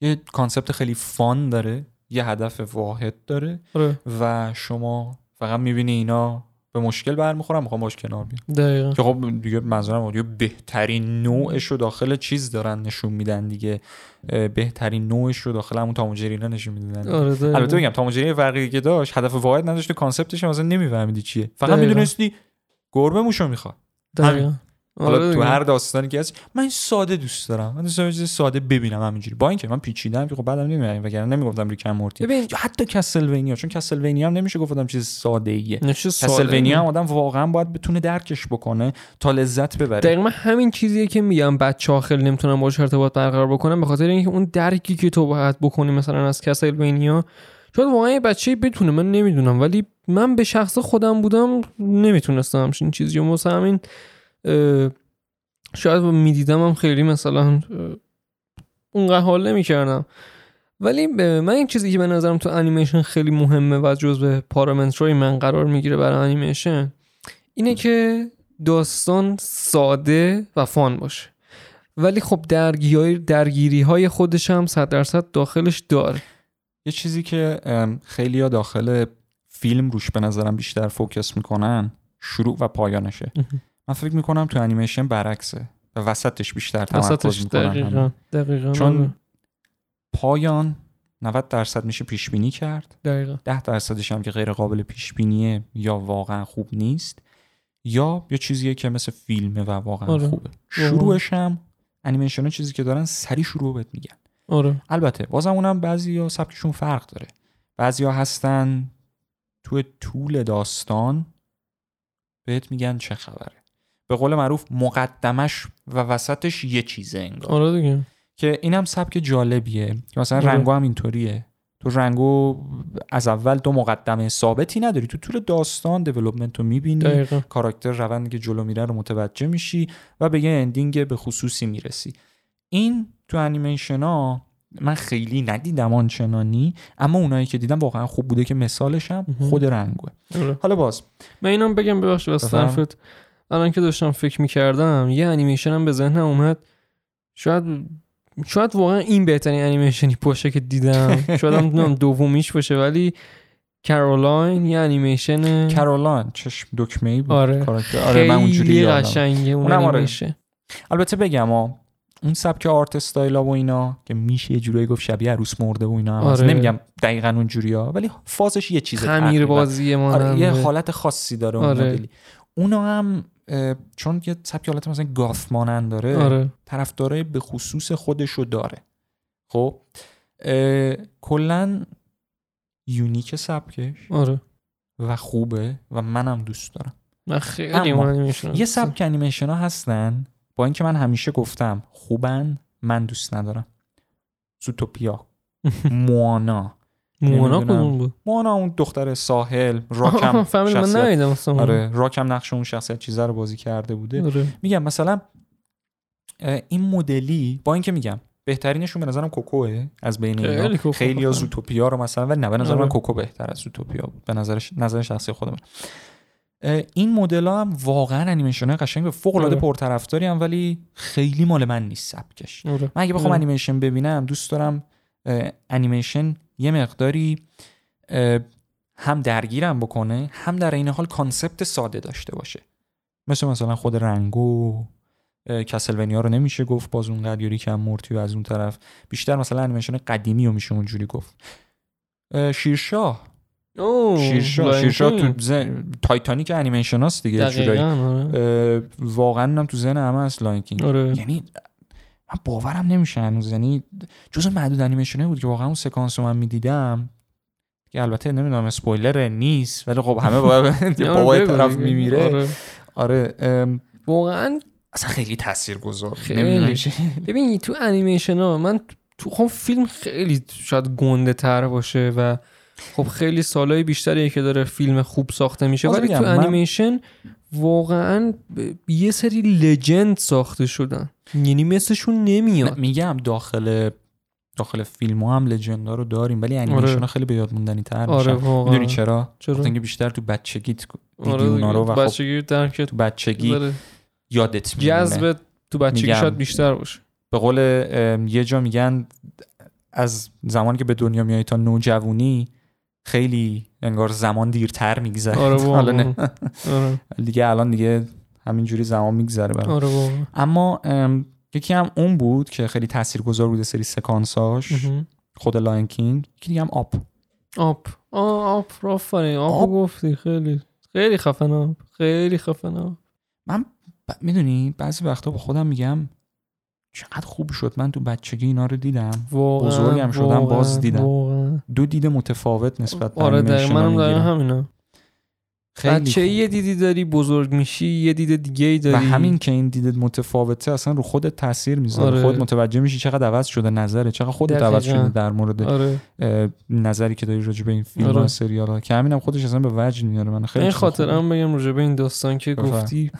یه concept خیلی fun داره یه هدف واحد داره آره. و شما فقط می‌بینی اینا به مشکل برمیخورن می‌خوام باش کنار دقیقا. که خب دیگه منظورم دیگه بهترین نوعش رو داخل چیز دارن نشون میدن دیگه. بهترین نوعش رو داخل همون تام و جرینا نشون میدن. آره. البته بگم تام و جری فرقی که داشت هدف واحد نداشت و concept ش اصلا نمیفهمیدی چیه. فقط. می‌دونستی گربه موشو می‌خواد. دقیقا. حالا آره تو. هر داستانی که هست من ساده دوست دارم. من دوست دارم چیز ساده ببینم همینجوری. با اینکه من پیچیدم که خب بعدم نمی‌دونم وگرنه نمی‌گفتم ریک اند مورتی ببین. حتی کسلوینیا چون کسلوینیا هم نمیشه گفتم چیز ساده. آره کسلوینیا هم آدم واقعا باید بتونه درکش بکنه تا لذت ببره. دقیقا همین چیزیه که میگم بچه ها خیلی نمی‌تونن باش ارتباط برقرار بکنن به خاطر اینکه اون درکی که تو باید بکنی مثلا از کسلوینیا شاید واقعا یه بچه بتونه من نمی‌دونم. ولی من به شخص خودم بودم نمی‌تونستم همچین چیزی مثلا همین شاید می‌دیدم هم خیلی مثلا اونقدر حال نمی‌کردم. ولی به- من این چیزی که به نظرم تو انیمیشن خیلی مهمه و جزو پارامترهای من قرار می‌گیره برای انیمیشن اینه که داستان ساده و فان باشه. ولی خب درگیری درگیری های خودش هم صد درصد داخلش داره. یه چیزی که خیلی ها داخل فیلم روش به نظرم بیشتر فوکس می‌کنن شروع و پایانشه. من فکر می‌کنم تو انیمیشن برعکسه و وسطش بیشتر تمرکز وسطش می‌کنن. دقیقا دقیقا چون آره. پایان 90 درصد میشه پیش بینی کرد. دقیقا. 10 درصدش هم که غیر قابل پیش بینیه یا واقعا خوب نیست یا یه چیزیه که مثل فیلمه و واقعا آره. خوبه. شروعش هم انیمیشن ها چیزی که دارن سری شروع بهت میگن. آره. البته بازم اونم بعضی ها سبکشون فرق داره. بعضی ها هستن توی طول داستان بهت میگن چه خبره. به قول معروف مقدمش و وسطش یه چیزه انگار. آره دیگه. که اینم سبک جالبیه. که مثلا آره. رنگو هم اینطوریه. تو رنگو از اول دو مقدمه ثابتی نداری. تو طول داستان development رو می‌بینی. دقیقا. character روندی که جلو میره رو متوجه میشی و به یه ending به خصوصی می‌رسی. این تو انیمیشن ها من خیلی ندیدم آنچنانی اما اونایی که دیدم واقعا خوب بوده که مثالش هم. خود رنگوه. آره. حالا باز. من اینم بگم ببخشید. حرفت الان که داشتم فکر می‌کردم یه انیمیشن هم به ذهنم اومد شاید شاید واقعا این بهترین انیمیشنی باشه که دیدم شاید هم دومیش باشه ولی کارولاین یه انیمیشن کرولان چشم دکمه ای بود آره. آره من اونجوری. قشنگه اون اونم آره. انیمیشن البته بگم ها اون سبک آرت استایلا و اینا که میشه یه جورایی گفت شبیه عروس مرده و اینا هم. آره. نمیگم دقیقا اونجوری ها ولی فازش یه چیز خمیر. بازی آره یه حالت خاصی داره اون آره. مدلی اونا هم چون یه سبک حالت مثلا گاف مانند داره آره. طرفدارای به خصوص خودشو داره. خب کلا یونیک سبکش آره. و خوبه و منم دوست دارم. من خیلی یه سبک انیمیشن ها هستن با اینکه من همیشه گفتم خوبن من دوست ندارم. زوتوپیا. موانا. موانا. کدوم بود موانا اون دختر ساحل راکم فهمیدم من شخصیت- اصلا آره راکم نقش اون شخصیت چیزه رو بازی کرده بوده آره میگم مثلا این مدلی با اینکه میگم بهترینشون به نظرم کوکوئه از بین اینا کوکو خیلی بخوام. زوتوپیا رو مثلا ولی نه به نظر من آره. کوکو بهتر از زوتوپیا بود به نظر نظر شخصی خودم این مدل هم واقعا انیمیشن های قشنگ فوق العاده آره. پرطرفداری هم ولی خیلی مال من نیست سبکش آره من اگه بخوام. انیمیشن ببینم دوست دارم انیمیشن یه مقداری هم درگیرم بکنه هم در این حال concept ساده داشته باشه. مثل مثلا خود رنگو کسلونیا رو نمیشه گفت باز اونقدر یوری کم مورتی و از اون طرف. بیشتر مثلا انیمیشن قدیمی رو میشه اونجوری گفت. اه، شیرشاه. لایون شیرشاه تو. زن... تایتانیک انیمیشن هاست دیگه آره. واقعا هم تو ذهن همه از لاین آره. یعنی من باورم نمیشه هنوز. یعنی جز معدود انیمیشنه بود که واقعا اون سکانس رو من می‌دیدم. که البته نمی‌دونم اسپویلر نیست ولی خب همه باید بابای طرف. میمیره. آره. آره واقعا اصلا خیلی تاثیر گذار خیلی. ببین تو انیمیشن ها من تو خب فیلم خیلی شاید گنده تر باشه و خب خیلی سالهای بیشتری که داره فیلم خوب ساخته میشه. ولی تو انیمیشن واقعا یه سری لجند ساخته شدن. یعنی مثلشون نمیاد. میگم داخل داخل فیلم ها هم لجندا رو داریم ولی انیمیشن آره. خیلی به یاد موندنی تر آره می‌دونی چرا؟ چرا؟ اینکه بیشتر تو بچگیت دیدی آره اونا رو و خب بچگی تو بچگی داره. یادت میمونه. جذب تو بچگی. شاید بیشتر باشه. به قول یه جا میگن از زمانی که به دنیا میای تا نوجوانی خیلی انگار زمان دیرتر میگذره. آره حالا نه. آره. دیگه الان دیگه همینجوری زمان میگذره برام. آره اما ام، یکی هم اون بود که خیلی تاثیرگذار بوده سری سکانساش. خود لاین کینگ یکی دیگه هم آپ آب. آه آب. آفرین آب. آب. گفتی. خیلی. خیلی خفن آب. خیلی خفن آب. من ب... می‌دونی بعضی وقتا با خودم میگم چقدر خوب شد. من تو بچگی اینا رو دیدم. واقعا بزرگم شدم، واقعا، باز دیدم. واقعا. دو دید متفاوت نسبت به آره دقیقا منم دقیقا می‌گیرم. همینا بچه خوب. یه دیدی داری بزرگ میشی یه دید دیگه ای و داری همین که این دیدت متفاوته اصلا رو خودت تاثیر می‌ذاره آره. خود متوجه میشی چقدر عوض شده نظره چقدر خودت. عوض شده در مورد آره نظری که داری راجع به این فیلم آره. و سریال ها که همینم خودش اصلا به وجد میاره من خیلی این. خاطرم بگم راجع به این داستان که. گفتی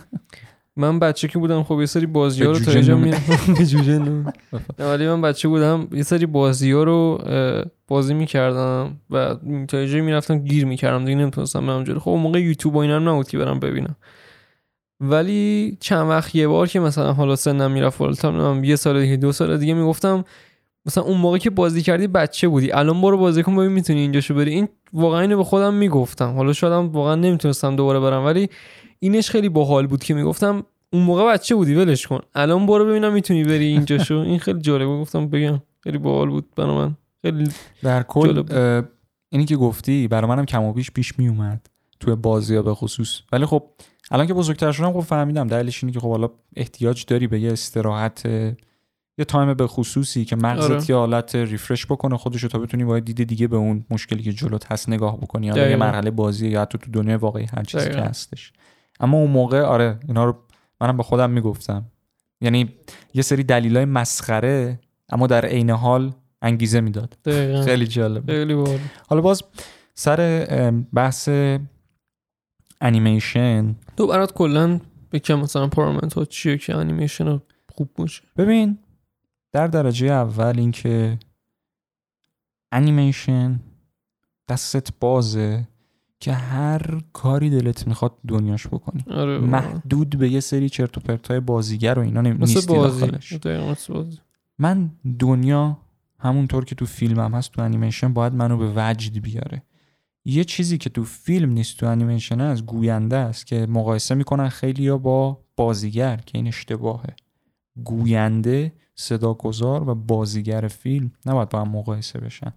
من بچه که بودم خب یه سری بازی ها رو. می جوجه نمی‌ره. نه، ولی من بچه بودم یه سری بازی ها رو بازی می‌کردم و تا اینجا می‌رفتم گیر می‌کردم دیگه نمی‌تونستم برم جلو. خب اون موقع یوتیوب و اینا هم نبود که برم ببینم. ولی چند وقت یه بار که مثلا حالا سنم می‌رفت بالاتر یه سال دیگه دو سال دیگه می‌گفتم مثلا اون موقع که بازی کردی بچه بودی. الان برو بازی کن ببین می‌تونی اینجاشو بری. این واقعا اینو به خودم می‌گفتم. حالا شاید واقعا نمی‌تونستم دوباره برم ولی اینش خیلی باحال بود که می‌گفتم اون موقع بچه بودی ولش کن. الان برو ببینم می‌تونی بری اینجاشو. این خیلی جالبه. گفتم بگم. خیلی باحال بود برای من. خیلی در کل جالب اینی که گفتی برای منم کم و بیش پیش می اومد توی بازی ها به خصوص. ولی خب الان که بزرگتر شدم خب فهمیدم. دلیلش اینه که خب حالا احتیاج داری به یه استراحت یه تایم به خصوصی که مغزت آره. یه حالت ریفرش بکنه خودشو تا بتونی باید دید دیگه به اون مشکلی که جلوت هست نگاه بکنی. یا یه. مرحله بازی یا حتی تو دنیای واقعی هر چیزی که. هستش. اما اون موقع آره اینا رو منم به خودم می‌گفتم. یعنی یه سری دلیلای مسخره اما در عین حال انگیزه می‌داد. خیلی جالب. خیلی حالا باز سر بحث انیمیشن. تو برات کلا بکم مثلا پارامنت ها چیه که انیمیشن خوب باشه؟ ببین در درجه اول اینکه انیمیشن دستت بازه که هر کاری دلت می‌خواد دنیاش بکنی. آره. محدود به یه سری چرت و پرتای بازیگر و اینا نیستی بازی. بازی. من دنیا همونطور که تو فیلمم هست تو انیمیشن باید منو به وجد بیاره. یه چیزی که تو فیلم نیست تو انیمیشن از گوینده است که مقایسه می‌کنن خیلی یا با بازیگر که این اشتباهه. گوینده صداگذار و بازیگر فیلم. نباید با هم مقایسه بشن.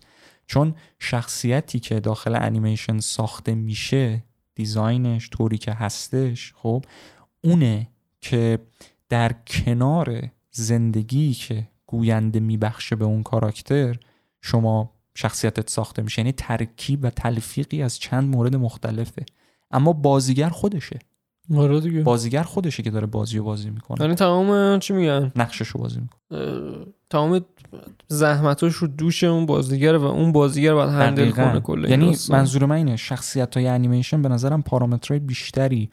چون شخصیتی که داخل انیمیشن ساخته میشه دیزاینش طوری که هستش خب اونه که در کنار زندگی که گوینده میبخشه به اون کاراکتر شما شخصیتت ساخته میشه. یعنی ترکیب و تلفیقی از چند مورد مختلفه. اما بازیگر خودشه. دیگه. بازیگر خودشه که داره بازی رو بازی می‌کنه. یعنی تمام چی میگن؟ نقشش رو بازی می‌کنه. تمام زحمتاش رو دوش اون بازیگره و اون بازیگر باید هندل کنه کل این یعنی داستان. منظور من اینه شخصیت های انیمیشن به نظرم پارامترهای بیشتری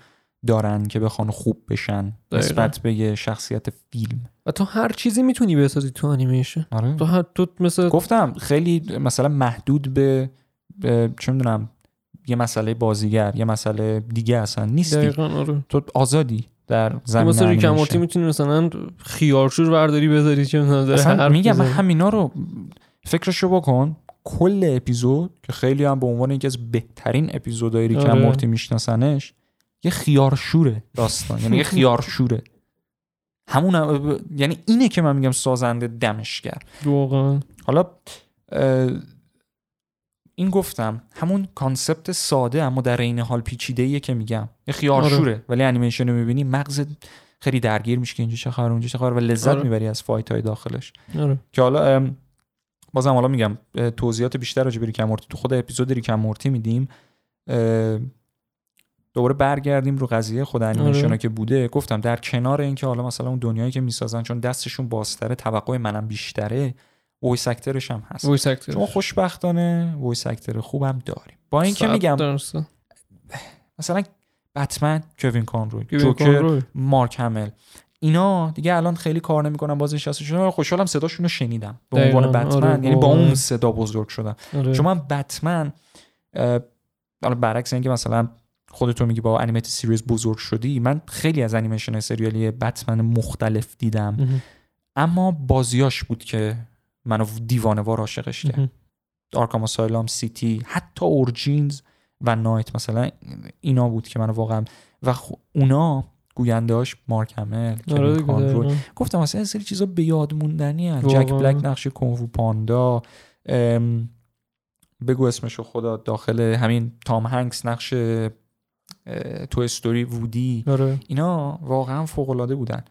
دارن که بخوان خوب بشن. نسبت به یه شخصیت فیلم. و تو هر چیزی می‌تونی بسازی تو انیمیشن. آره. تو هر تو مثل گفتم خیلی مثلا محدود به, به چه می‌دونم یه مسئله بازیگر یه مسئله دیگه اصلا نیستی. دقیقاً آره. تو آزادی در زمین مثل ریک انیمیشن. مورتی می‌تونی مثلا خیارشور برداری بذاری چه اصلا میگم من. همینا رو فکرشو بکن. کل اپیزود که خیلی هم به عنوان یکی از بهترین اپیزودهای ریک آره. مورتی میشناسنش یه خیارشوره داستان. یعنی یه خیارشوره. همون هم- یعنی اینه که من میگم سازنده دمش گرم. واقعا. حالا اه، این گفتم همون concept ساده اما در عین حال پیچیده که میگم. یه خیارشوره ولی انیمیشن رو می‌بینی مغزت خیلی درگیر میشه که اینجا چه خبر اونجا چه خبر و لذت آره. می‌بری از fight های داخلش. آره. که حالا بازم حالا میگم توضیحات بیشتر راجع به ریک اند مورتی. تو خود اپیزود ریک اند مورتی میدیم دوباره برگردیم رو قضیه خود انیمیشن آره. که بوده. گفتم در کنار اینکه حالا مثلا اون دنیایی که می‌سازن چون دستشون بازتره توقع منم بیشتره voice actor ش هم هست. voice actor شما خوشبختانه voice actor خوبم داریم. با اینکه میگم مثلا بتمن کوین کانروی جوکر مارک همیل. اینا دیگه الان خیلی کار نمی‌کنن بازش هستشون خوشحالم صداشون رو شنیدم. به عنوان. بتمن آره، یعنی با. اون صدا بزرگ شدم. آره. چون من بتمن حالا برعکس اینکه مثلا خودتو میگی با animated series بزرگ شدی من خیلی از انیمیشن سریالی بتمن مختلف دیدم. اما بازیاش بود که منو دیوانه وار عاشقش کرد. آرکام آسایلام سیتی حتی اورجینز و نایت مثلا اینا بود که منو واقعا و خ- اونا گویندهاش مارک همیل آره. گفتم مثلا این سری چیزا به یاد موندنی هن. جک بلک نقش کونگ‌فو پاندا. ام، بگو اسمشو خدا داخل همین تام هنگس نقش تو استوری وودی. آره. اینا واقعا فوق العاده بودن.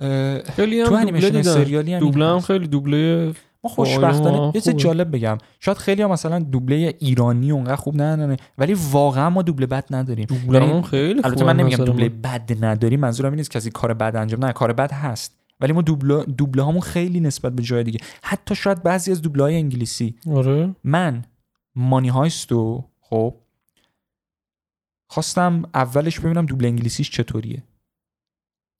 خیلی هم تو دوبله انیمیشن دیدن سریالی هم دوبله هم. خیلی دوبله ما خوشبختانه یه چیز. جالب بگم. شاید خیلی ها مثلا دوبله ایرانی اونقدر خوب ندارن ولی واقعا ما دوبله بد نداریم. دوبله یعنی هم خیلی البته خوبه من نمیگم دوبله. بد نداریم منظورم این نیست کسی کار بد انجام نه کار بد هست. ولی ما دوبله دوبله هامون خیلی نسبت به جای دیگه. حتی شاید بعضی از دوبله های انگلیسی. آره. من مانی هایستو خب خواستم اولش ببینم دوبله انگلیسیش چطوریه.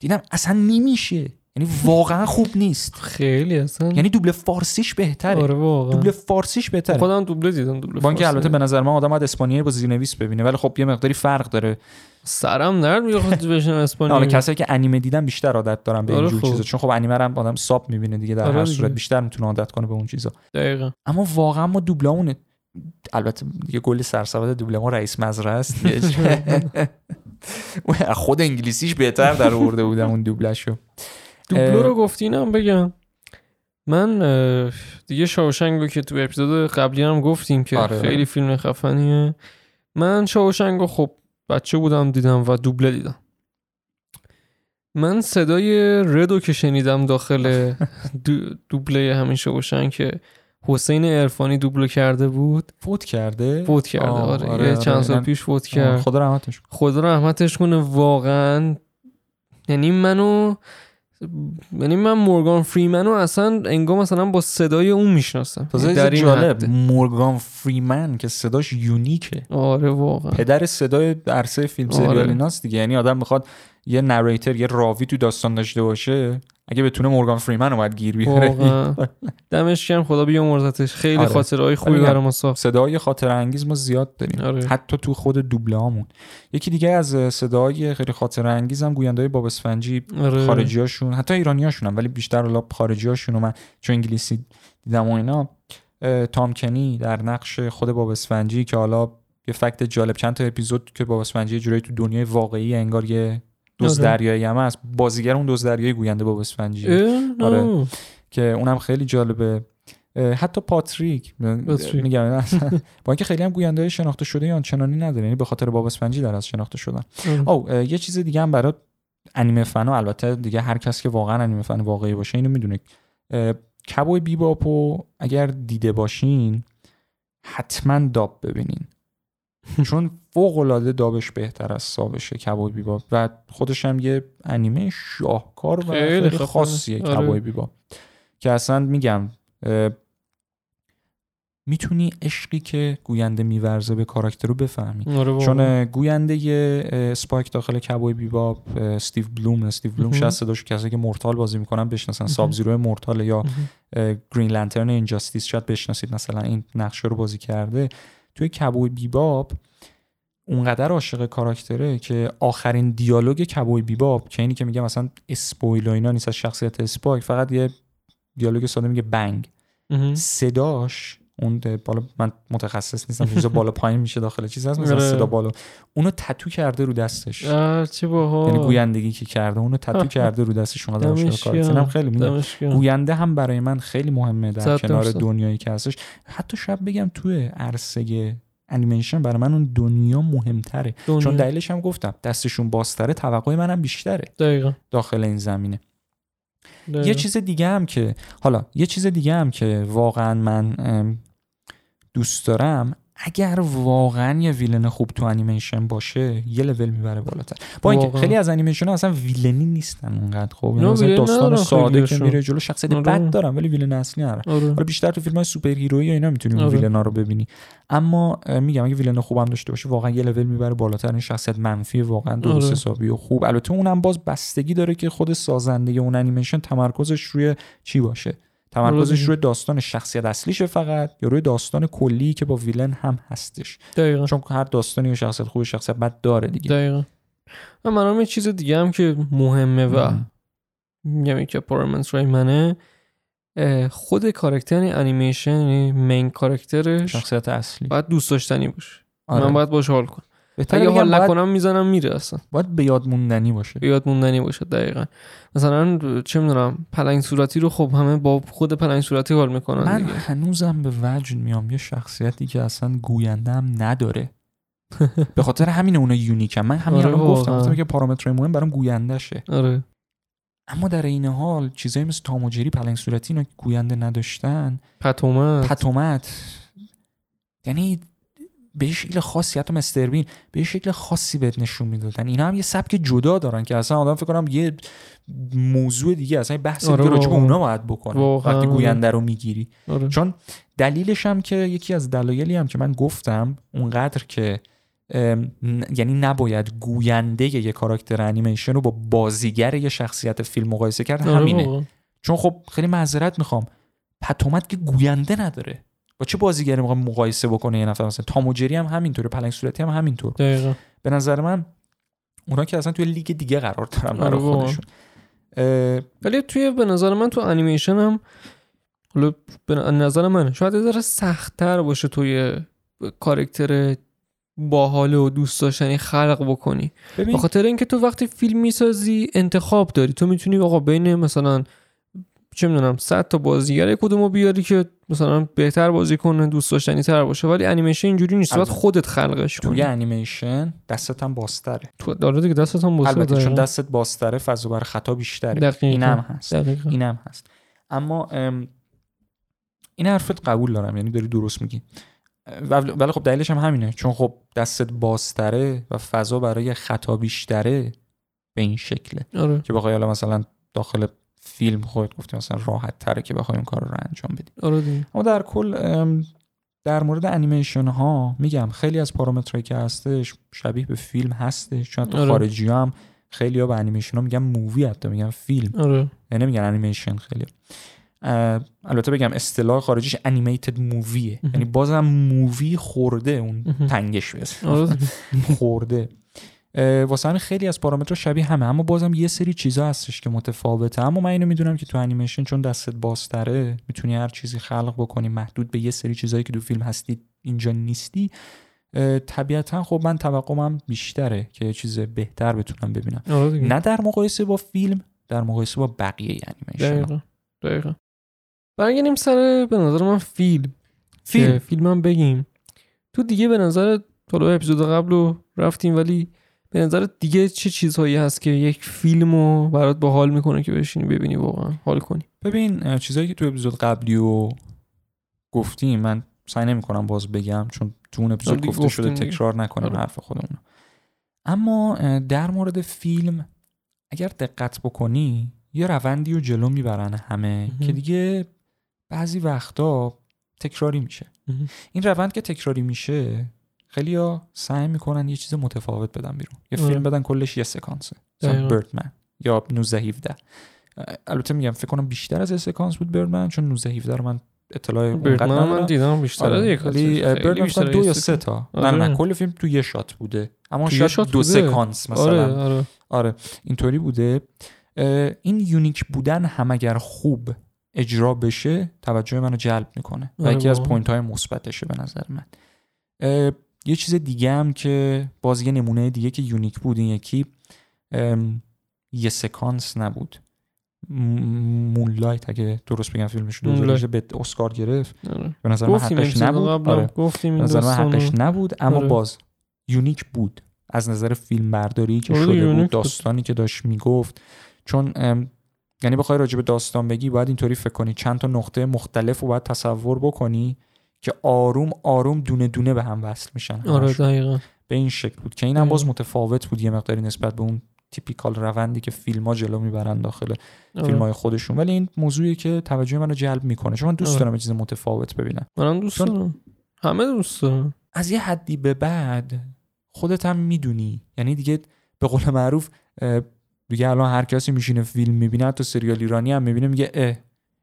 دیدم اصلا نمیشه. یعنی واقعا خوب نیست. خیلی اصلا. یعنی دوبله فارسیش بهتره. آره واقعا. دوبله فارسیش بهتره. خودم دوبله دیدم دوبله با اینکه. البته به نظر من آدم باید اسپانیایی با زیرنویس ببینه ولی خب یه مقداری فرق داره. سرم درد می‌خواد بشنم اسپانیایی. حالا کسایی که انیمه دیدن بیشتر عادت دارن به آره اینجور خب. چیزا. چون خب انیمه هم آدم ساب می‌بینه دیگه در آره هر. صورت بیشتر می‌تونه عادت کنه به اون چیزا. دقیقا. اما واقعا ما دوبلمون البته یه گل سرسبد دوبلمون رئیس مزرعه است. خود انگلیسیش بهتر در آورده بودم اون دوبلشو دوبلو رو گفتی؟ اینم بگم. من دیگه شاوشنگ رو که تو اپیزود قبلی هم گفتیم که آره. خیلی فیلم خفنیه. من شاوشنگ رو خب بچه بودم دیدم و دوبله دیدم. من صدای ردو که شنیدم داخل دو- دوبله همین شاوشنگ که حسین عرفانی دوبله کرده بود؟ فوت کرده؟ فوت کرده آه، آره, آره، آره، چند سال اینم- پیش فوت کرد. خدا رحمتش کنه. خدا رحمتش کنه واقعا. یعنی منو یعنی من مورگان فریمنو اصلا انگار مثلا با صدای اون می‌شناسم. تازه در این جالب. مورگان فریمن که صداش یونیکه. آره واقعا. پدر صدای عرصه فیلم سریال آره. ایناست دیگه. یعنی آدم می‌خواد یه نریتر یه راوی تو داستان داشته باشه. اگه بتونه مورگان فریمن اومد گیر بیاره دمش گرم خدا بیامرزتش خیلی آره. خاطرهای خوبی برای ما ساخت صدای خاطر انگیز ما زیاد داریم آره. حتی تو خود دوبله هامون یکی دیگه از صدای خیلی خاطر انگیز هم گوینده باب اسفنجی آره. خارجی هاشون حتی ایرانی هاشون هم ولی بیشتر حالا خارجی هاشون من چون انگلیسی دیدم و اینا اه، تام کنی در نقش خود باب اسفنجی که حالا یه فکت جالب چند تا اپیزود که باب اسفنجی جورایی تو دنیای واقعی انگار یه دوز آره. دریایی هم هست بازیگر اون دوز دریایی گوینده باب اسفنجی. آره. که اونم خیلی جالبه حتی پاتریک. میگم با اینکه خیلی هم گوینده های شناخته شده یا چنانی نداره یعنی به خاطر باب اسفنجی در از شناخته شدن آره. او یه چیز دیگه هم برای انیمه فنا البته دیگه هر کس که واقعا انیمه فن واقعی باشه اینو می‌دونه کبوی بیباپو اگر دیده باشین حتما داب ببینین چون فوق العاده dub ش بهتر از sub شه کبوی بیباپ و خودش هم یه انیمه شاهکار و خیلی خفنه. خاصیه آره. کبوی بیباپ که اصلا میگم می‌تونی عشقی که گوینده میورزه به character رو بفهمی آره. چون گوینده سپایک داخل کبوی بیباپ استیو بلوم استیو بلوم. شاید صداش کسی که مورتال بازی می‌کنن بشناسن. ساب زیرو مورتال یا گرین لانترن اینجاستیس شاید بشناسید مثلا این نقشه رو بازی کرده توی کبوی بیباب اونقدر عاشق کاراکتره که آخرین دیالوگ کبوی بیباب که اینی که میگه مثلا اسپویل و اینا نیست از شخصیت اسپایک فقط یه دیالوگ ساده میگه بنگ. صداش اون بالا من متخصص نیستم چیزا بالا پایین میشه داخل چیز هست مثلا آره. صدا بالا اونو تتو کرده رو دستش چه باحال یعنی گویندگی که کرده اونو تتو کرده رو دستش اینم گرم. خیلی. گوینده هم برای من خیلی مهمه در کنار. دنیایی که هستش حتی شاید بگم توی عرصه انیمیشن برای من اون دنیا مهمتره دنیا. چون دلیلش هم گفتم دستشون بازتره توقع منم بیشتره دقیقا داخل این زمینه دقیقا. یه چیز دیگه هم که حالا یه چیز دیگه هم که واقعا من دوست دارم اگر واقعا یه villain خوب تو انیمیشن باشه یه لول می‌بره بالاتر با اینکه. خیلی از انیمیشن ها اصلا villain ی نیستن اونقدر خب نه، یعنی مثلا villain داستان ساده که. میره جلو شخصیت آره. بد دارن ولی villain اصلی ندارن آره. حالا بیشتر تو فیلم های superhero یی اینا می‌تونی اون آره. villain ا رو ببینی اما میگم اگه ویلن خوبم داشته باشه واقعا یه لول می‌بره بالاتر این شخصیت منفی واقعا درست آره. حسابی و خوب البته اونم باز بستگی داره که خود سازنده اون انیمیشن تمرکزش روی چی باشه تمرکزش. روی داستان شخصیت اصلیشه فقط یا روی داستان کلی که با ویلن هم هستش. دقیقا. چون هر داستانی و شخصیت خوب شخصیت بد داره دیگه. دقیقا. و منم یه چیز دیگه هم که مهمه و. میگم یکی پرامنس رای منه خود کاراکتر یعنی انیمیشن یعنی مین کاراکترش شخصیت اصلی. باید دوست داشتنی باشه. آره. من باید باش حال کنم. اگه بگم حال نکنم می‌زنم میره اصلا. باید به یاد موندنی باشه. به یاد موندنی باشه دقیقا. مثلا چه می‌دونم پلنگ صورتی رو خب همه با خود پلنگ صورتی حال می‌کنن من دیگه. هنوزم به وجد میام یه شخصیتی که اصلا گوینده هم نداره. به خاطر همین اونا یونیکن. من همین آره گفتم. گفتم که پارامتر مهم برام گویندشه آره. اما در این حال چیزایی مثل تام و جری پلنگ صورتی اینا گوینده نداشتن. پتومت. پتومت. یعنی به شکل خاصی حتی مستر بین به شکل خاصی بهت نشون می‌دادن اینا هم یه سبک جدا دارن که اصلا آدم فکر کنم یه موضوع دیگه اصلا بحث آره دیگه راجع به. اونا باید بکنه. وقتی گوینده رو می‌گیری آره. چون دلیلش هم که یکی از دلایلی هم که من گفتم اونقدر که یعنی نباید گوینده یه کاراکتر انیمیشن رو با بازیگر یه شخصیت فیلم مقایسه کرد آره همینه واقعا. چون خب خیلی معذرت می‌خوام پتومت که گوینده نداره با چه بازیگری می‌خوام مقایسه بکنه یه نفر؟ مثلا تام و جری هم همینطوره پلنگ صورتی هم همینطور. دقیقا. به نظر من اونا که اصلا توی لیگ دیگه قرار دارن برای آره. خودشون. ولی توی به نظر من تو انیمیشن هم حالا به نظر من شاید یه ذره سختتر باشه توی کارکتر باحال و دوست داشتنی خلق بکنی. به خاطر اینکه تو وقتی فیلم می‌سازی انتخاب داری. تو می‌تونی آقا بین مثلا چه می‌دونم 100 تا بازیگر کدومو بیاری که مثلا بهتر بازی کنه دوست داشتنی تر باشه ولی انیمیشن اینجوری نیست. باید. خودت خلقش توی کنی. انیمیشن دستت هم بازتره. تو داره دیگه دستت هم بزرگه البته چون. دستت بازتره فضا برای خطا بیشتره. دقیقاً. این هم هست. دقیقاً. این هم هست. اما ام، این حرفت قبول دارم یعنی داری درست میگی. ولی خب دلیلش هم همینه. چون خب دستت بازتره و فضا برای خطا بیشتره به این شکله. آره. که بخوای حالا مثلا داخل فیلم خودت گفتی مثلا راحت تره که بخوای این کار رو انجام بدی آره اما در کل در مورد انیمیشن ها میگم خیلی از پارامترهایی که هستش شبیه به فیلم هستش چون تو آره. خارجی هم خیلی ها به انیمیشن ها میگن movie حتی میگن فیلم آره یعنی نمیگن انیمیشن خیلی البته بگم اصطلاح خارجیش animated movie ه. یعنی بازم movie خورده اون. تنگش بس آره. خورده واسه همین خیلی از پارامترها شبیه همه اما بازم یه سری چیزا هستش که متفاوته. اما من اینو می‌دونم که تو انیمیشن چون دستت بازتره می‌تونی هر چیزی خلق بکنی محدود به یه سری چیزایی که تو فیلم هستی اینجا نیستی. طبیعتا خب من توقعم بیشتره که چیز بهتر بتونم ببینم. آره. نه در مقایسه با فیلم در مقایسه با بقیه انیمیشن دقیقا دقیقا. برگردیم سر به نظر من فیلم. فیلم. که فیلم هم بگیم. تو دیگه به نظر حالا اپیزود قبل رو رفتیم ولی به نظر دیگه چه چیزهایی هست که یک فیلم رو برات با حال می‌کنه که بشینی ببینی واقعا حال کنی ببین اه، چیزایی که تو اپیزود قبلی و گفتیم من سعی نمی کنم باز بگم چون تو اون اپیزود دیگه گفته شده دیگه. تکرار نکنیم آره. حرف خودمون اما در مورد فیلم اگر دقت بکنی یه روندی رو جلو می‌برن همه مهم. که دیگه بعضی وقتا تکراری میشه مهم. این روند که تکراری میشه خیلی ها سعی می‌کنن یه چیز متفاوت بدن بیرون. یه آره. فیلم بدن کلش یه سکانسه. مثلا دقیقاً. Birdman یا 19 17 البته میگم فکر کنم بیشتر از یه سکانس بود Birdman چون 19 17 رو من اطلاع اونقدر Birdman من دیدم بیشتر آره. از یک Birdman بیشتر دو یا سه تا. نه نه, آره. نه کل فیلم تو یه shot بوده. اما shot دو. سکانس مثلا. آره آره. آره اینطوری بوده. این unique بودن هم اگر خوب اجرا بشه توجه منو جلب می‌کنه. و آره یکی از. point های مثبتشه به نظر من. یه چیز دیگه هم که باز یه نمونه دیگه که unique بود این یکی یه سکانس نبود Moonlight اگه درست بگم فیلمش Moonlight. 2018 به اسکار گرفت آره. به نظر من حقش نبود آره. گفتیم به این نظر من. حقش نبود اما آره. باز یونیک بود از نظر فیلم برداری که آره، شده بود بود. داستانی که داشت می‌گفت چون یعنی بخوای راجع به داستان بگی باید اینطوری فکر کنی چند تا نقطه مختلف رو باید تصور بکنی که آروم آروم دونه دونه به هم وصل میشن آره. دقیقا به این شکل بود که این هم باز دقیقا. متفاوت بود یه مقداری نسبت به اون تیپیکال روندی که فیلم ها جلو می‌برن داخل آره. فیلم های خودشون ولی این موضوعی که توجه منو جلب می‌کنه چون من دوست آره. دارم چیز متفاوت ببینم منم دوست دارم همه دوست دارم از یه حدی به بعد خودت هم می‌دونی یعنی دیگه به قول معروف دیگه الان هر کسی میشینه فیلم می‌بینه حتی سریال ایرانی هم می‌بینه میگه اه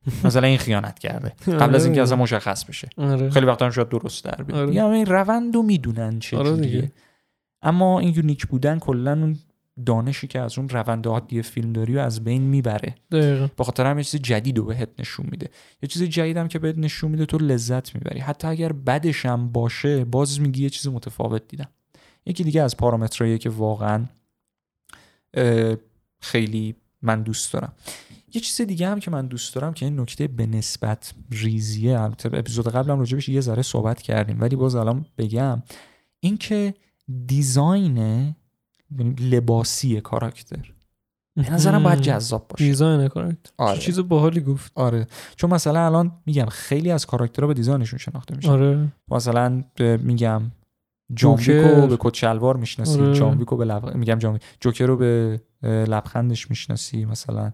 مثلا این خیانت کرده. قبل از اینکه اصلا مشخص بشه. آره. خیلی وقتا هم شاید درست در بیاد. آره. همه این روند رو می‌دونن چه آره. دیگه. اما این یونیک بودن کلا اون دانشی که از اون روند عادی فیلم داری و از بین می‌بره. دقیقا. به خاطر هم یه چیز جدید رو بهت نشون میده. یه چیز جدیدم که بهت نشون میده تو لذت می‌بری. حتی اگر بدش هم باشه باز میگی یه چیز متفاوت دیدم. یکی دیگه از پارامترهایی که واقعا خیلی من دوست دارم. یه چیز دیگه هم که من دوست دارم که این نکته به نسبت ریزیه البته اپیزود قبلم راجبش یه ذره صحبت کردیم ولی باز الان بگم اینکه دیزاین یعنی لباسی کاراکتر به نظرم باید جذاب باشه design کارکتر آره. چیز باحالی گفت آره چون مثلا الان میگم خیلی از کاراکترها به design شون شناخته میشن آره مثلا میگم John جوکر. Wick و به کت شلوار می‌شناسی آره. به لب... میگم. جوکر رو به لبخندش می‌شناسی مثلا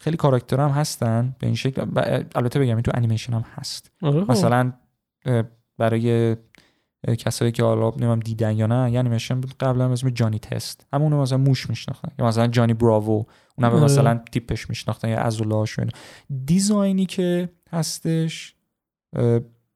خیلی کاراکتر هم هستن به این شکل. ب- البته بگم این تو انیمیشن هم هست. آره خب. مثلا اه، برای کسایی که حالا نمی‌دونم دیدن یا نه یه انیمیشن بود قبلا اسم Johnny Test. همونو مثلا موش میشناختن. یا مثلا Johnny Bravo اونم آره. مثلا تیپش میشناختن یا و اینا. design ی که هستش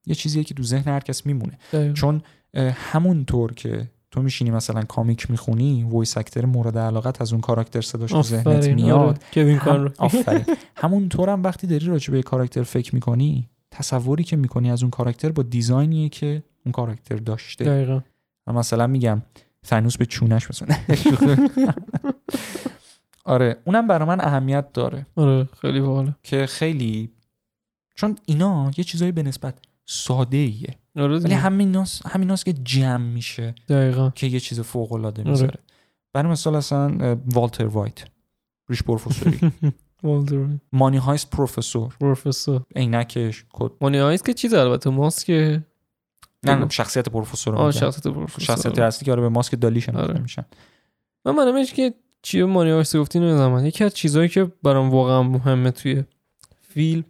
یه چیزیه که تو ذهن هر کس میمونه. دقیقاً. چون همونطور که تو میشینی مثلا comic می‌خونی voice actor مورد علاقت از اون کاراکتر صداش تو ذهنت آفرین، میاد. آره. Kevin هم آفرین. همونطور هم وقتی داری راجع به کاراکتر فکر می‌کنی تصوری که می‌کنی از اون کاراکتر با design یه که اون کاراکتر داشته. دقیقا. من مثلا میگم Thanos به چونش مثلا آره اونم برای من اهمیت داره. آره خیلی باحاله. که خیلی چون اینا یه چیزایی به نسبت ساده ایه ولی دیگه. همیناست همیناست که جمع میشه دقیقا. که یه چیز فوق العاده آره. می‌ذاره. برای مثال اصلا Walter White. ریش پروفسوری. Walter Money Heist پروفسور. پروفسور. عینکش کد. Money Heist که چیز البته ماسک نه نه شخصیت پروفسور رو آه. شخصیت پروفسور. شخصیت اصلی که آره به ماسک دالی شناخته آره. میشن. من منمش که چیه مانی آیس گفتی نمی‌دونم. یکی از چیزهایی که برام واقعا مهمه توی فیلم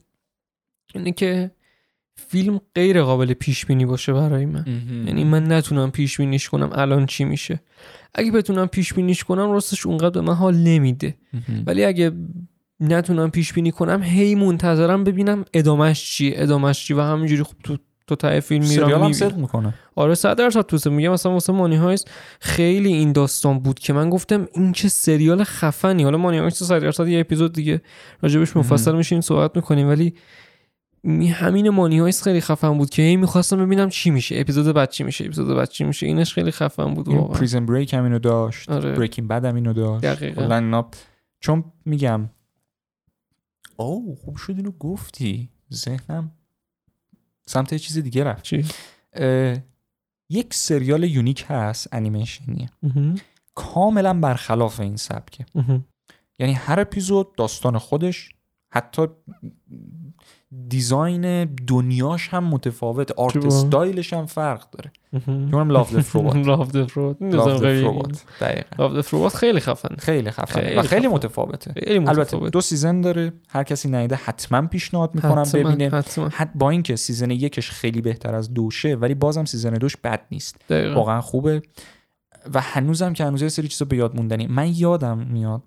اینه که فیلم غیر قابل پیش بینی باشه برای من. یعنی من نتونم پیش بینیش کنم الان چی میشه؟ اگه بتونم پیش بینیش کنم راستش اونقدر به من حال نمیده. ولی اگه نتونم پیش بینی کنم هی منتظرم ببینم ادامش چیه ادامش چیه و همینجوری خب تو تو ته فیلم سریال میرم می‌بینم. می‌کنه. آره صد درصد توسه میگم. مثلا واسه مانی هایست خیلی این داستان بود که من گفتم این چه سریال خفنی. حالا مانی هایست صد درصد یه اپیزود دیگه راجبش مفصل میشین صحبت می‌کنیم. ولی همین مانی هایست خیلی خفن بود که هی می‌خواستم ببینم چی میشه. اپیزود بعد چی میشه اپیزود بعد چی میشه. اینش خیلی خفن بود واقعا. پریزن بریک هم اینو داشت. آره. بریکینگ بد هم اینو داشت. دقیقاً. کلاً چون میگم او خوب شد اینو گفتی. ذهنم سمت چیز دیگه رفت. چی؟ یک سریال unique هست انیمیشنیه. مهم. کاملا برخلاف این سبکه. یعنی هر اپیزود داستان خودش حتی design دنیاش هم متفاوت art؟ style ش هم فرق داره. اونم Love Death Robots Love Death Robots Love Robots Robots خیلی خفن خیلی خیلی و خیلی خفن. متفاوته. البته دو season داره. هر کسی ندیده حتما پیشنهاد می‌کنم ببینه. حتما. حت با اینکه season یکش خیلی بهتر از دوشه ولی بازم season دوش بد نیست. واقعا خوبه. و هنوزم که هنوز یه سری چیزا به یاد موندنی. من یادم میاد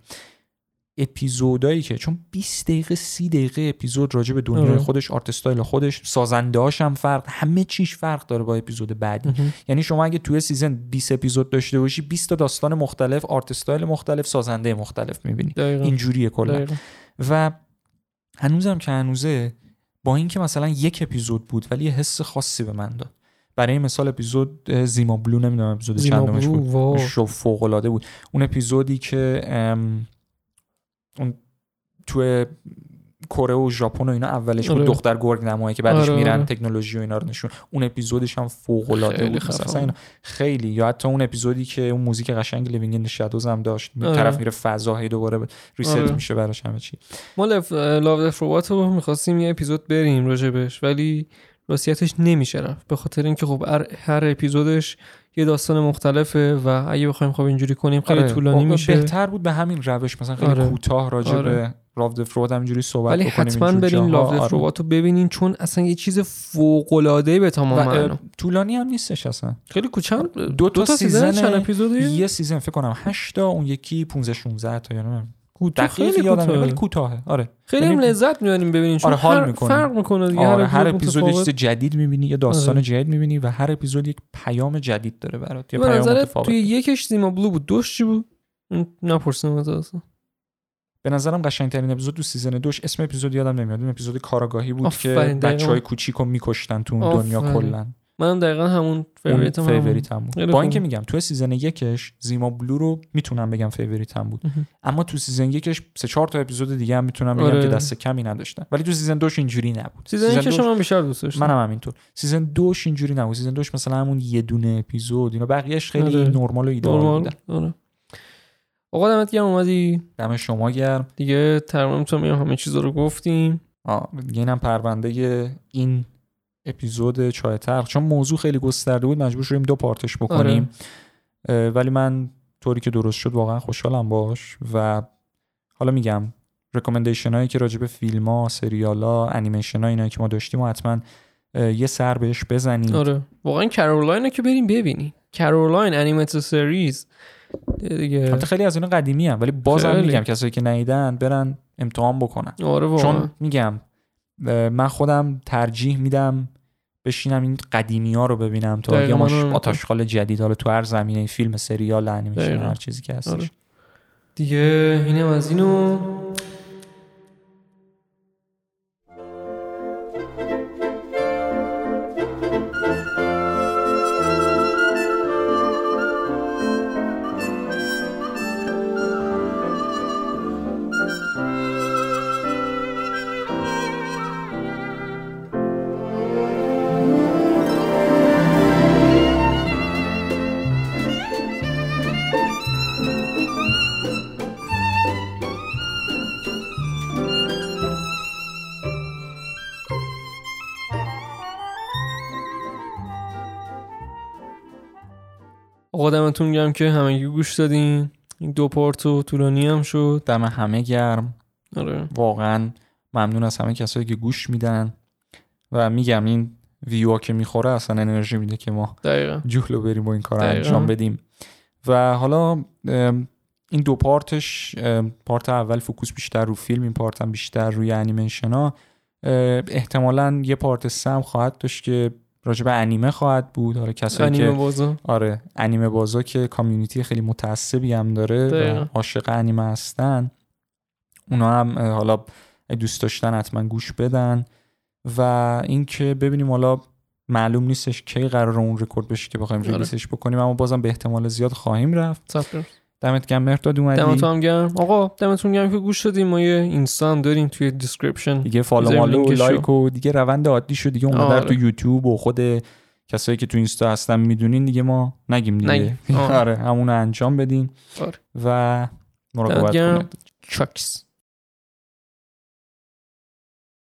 اپیزودایی که چون 20 دقیقه 30 دقیقه اپیزود راجع به دنیای آره. خودش art style خودش سازنده‌هاش هم فرق همه چیش فرق داره با اپیزود بعدی. یعنی شما اگه توی season 20 اپیزود داشته باشی 20 تا داستان مختلف art style مختلف سازنده مختلف می‌بینی. اینجوریه کلا. و هنوزم که هنوزه با اینکه مثلا یک اپیزود بود ولی یه حس خاصی به من داد برای مثال اپیزود Zima Blue نمی‌دونم اپیزود چندمش بود. شو فوق العاده بود اون اپیزودی که اون تو کره و ژاپن و اینا اولش بود آره. دختر گرگ نمایی که بعدش آره، میرن. تکنولوژی و اینا رو نشون اون اپیزودش هم فوق العاده خیلی بود مثلا اینا خیلی یا حتی اون اپیزودی که اون موزیک قشنگ Living in Shadows هم داشت آره. طرف میره فضا هی دوباره ریست آره. میشه براش همه چی ما Love... Love رو می‌خواستیم یه اپیزود بریم راجبش ولی راستیتش نمیشه رفت به خاطر اینکه خب هر, اپیزودش یه داستان مختلفه و اگه بخوایم خب اینجوری کنیم خیلی آره. طولانی خب میشه بهتر بود به همین روش مثلا خیلی آره. کوتاه راجع آره. به راو دفرود همینجوری صحبت ولی بکنیم حتما برین دف آره. رو ببینین چون اصلا یه چیز فوق العاده به تمام طولانی هم نیستش اصلا خیلی کوچن دو تا سیزن سیزن چند اپیزودی یه سیزن فکر کنم 8 تا اون یکی 15 16 تا یا نه کوتاه خیلی یادم ولی کوتاهه آره خیلی هم یعنی- لذت می‌بریم ببینیم چون آره، حال هر می‌کنی. فرق می‌کنه دیگه آره هر اپیزود یه. چیز جدید می‌بینی یه داستان آره. جدید می‌بینی و هر اپیزود یک پیام جدید داره برات یه پیام متفاوت توی یکش Zima Blue بود دوش چی بود نپرسیدم از اصلا به نظرم قشنگترین اپیزود تو season دوش اسم اپیزود یادم نمیاد اون اپیزود کاراگاهی بود که دقیقاً. بچه های کوچیک رو میکشتن تو اون دنیا. کلا منم دقیقا همون اون favorite م همون. favorite هم بود. با. اینکه میگم تو season یکش Zima Blue رو می‌تونم بگم favorite هم بود. اما تو season یکش سه چهار تا اپیزود دیگه هم می‌تونم بگم آره. که دست کمی نداشتن. ولی تو season دوش اینجوری نبود. season یکش دوش- هم من بیشتر دوست داشتم. منم همینطور. season دوش اینجوری نبود. season دوش مثلا همون یه دونه اپیزود اینا بقیهش خیلی آره. نرمال و ایدئال بودن. آره. آقا دمت گرم اومدی. دم شما گرم. دیگه تقریبا می‌تونم همه چیزا رو گفتیم. آه، دیگه اینم پرونده این اپیزود چای تلخ چون موضوع خیلی گسترده بود مجبور شدیم دو پارتش بکنیم. اه، ولی من طوری که درست شد واقعا خوشحالم باهاش. و حالا میگم recommendation هایی که راجع به فیلم ها سریال ها انیمیشن ها که ما داشتیم و حتما یه سر بهش بزنید. آره. واقعا Coraline رو که بریم ببینی Coraline animated series. دیگه. البته خیلی از اینا قدیمین ولی بازم. میگم کسایی که ندیدن برن امتحان بکنن. آره واقعا. چون میگم من خودم ترجیح میدم بشینم این قدیمی ها رو ببینم تا یه مش منم آتاشخال جدید حالا تو هر زمینه فیلم سریال انیمیشن. هر چیزی که هستش آره. دیگه اینم از اینو آقا دمتون گرم که همگی گوش دادین. این دو پارتو طولانی هم شد. دم همه گرم. آره. واقعا ممنون از همه کسایی که گوش میدن و میگم این ویو که می‌خوره اصلا انرژی میده که ما دقیقا. جلو بریم با این کار دقیقاً. انجام بدیم. و حالا این دو پارتش پارت اول focus بیشتر رو فیلم این پارت هم بیشتر روی انیمیشن ها. احتمالا یه پارت سم خواهد داشت که راجع به انیمه خواهد بود حالا کسایی انیمه که بازا آره انیمه بازا که community خیلی متعصبی هم داره. و عاشق انیمه هستن اونا هم حالا دوست داشتن حتما گوش بدن و اینکه ببینیم حالا معلوم نیستش کی قرار اون رکورد بشه که بخوایم آره. release ش بکنیم اما بازم به احتمال زیاد خواهیم رفت صبر دمت گرم. مرداد اومدی؟ دمتون هم گرم. آقا دمتون گرم که گوش دادیم ما یه اینستا هم داریم توی description دیگه follow مالو و. like و دیگه روند عادی شد دیگه. اومده آره. تو یوتیوب و خود کسایی که تو اینستا هستن می‌دونین دیگه. ما نگیم دیگه. نگیم. آره همون انجام بدین. آره. و دمت مراقبت کنید چاکس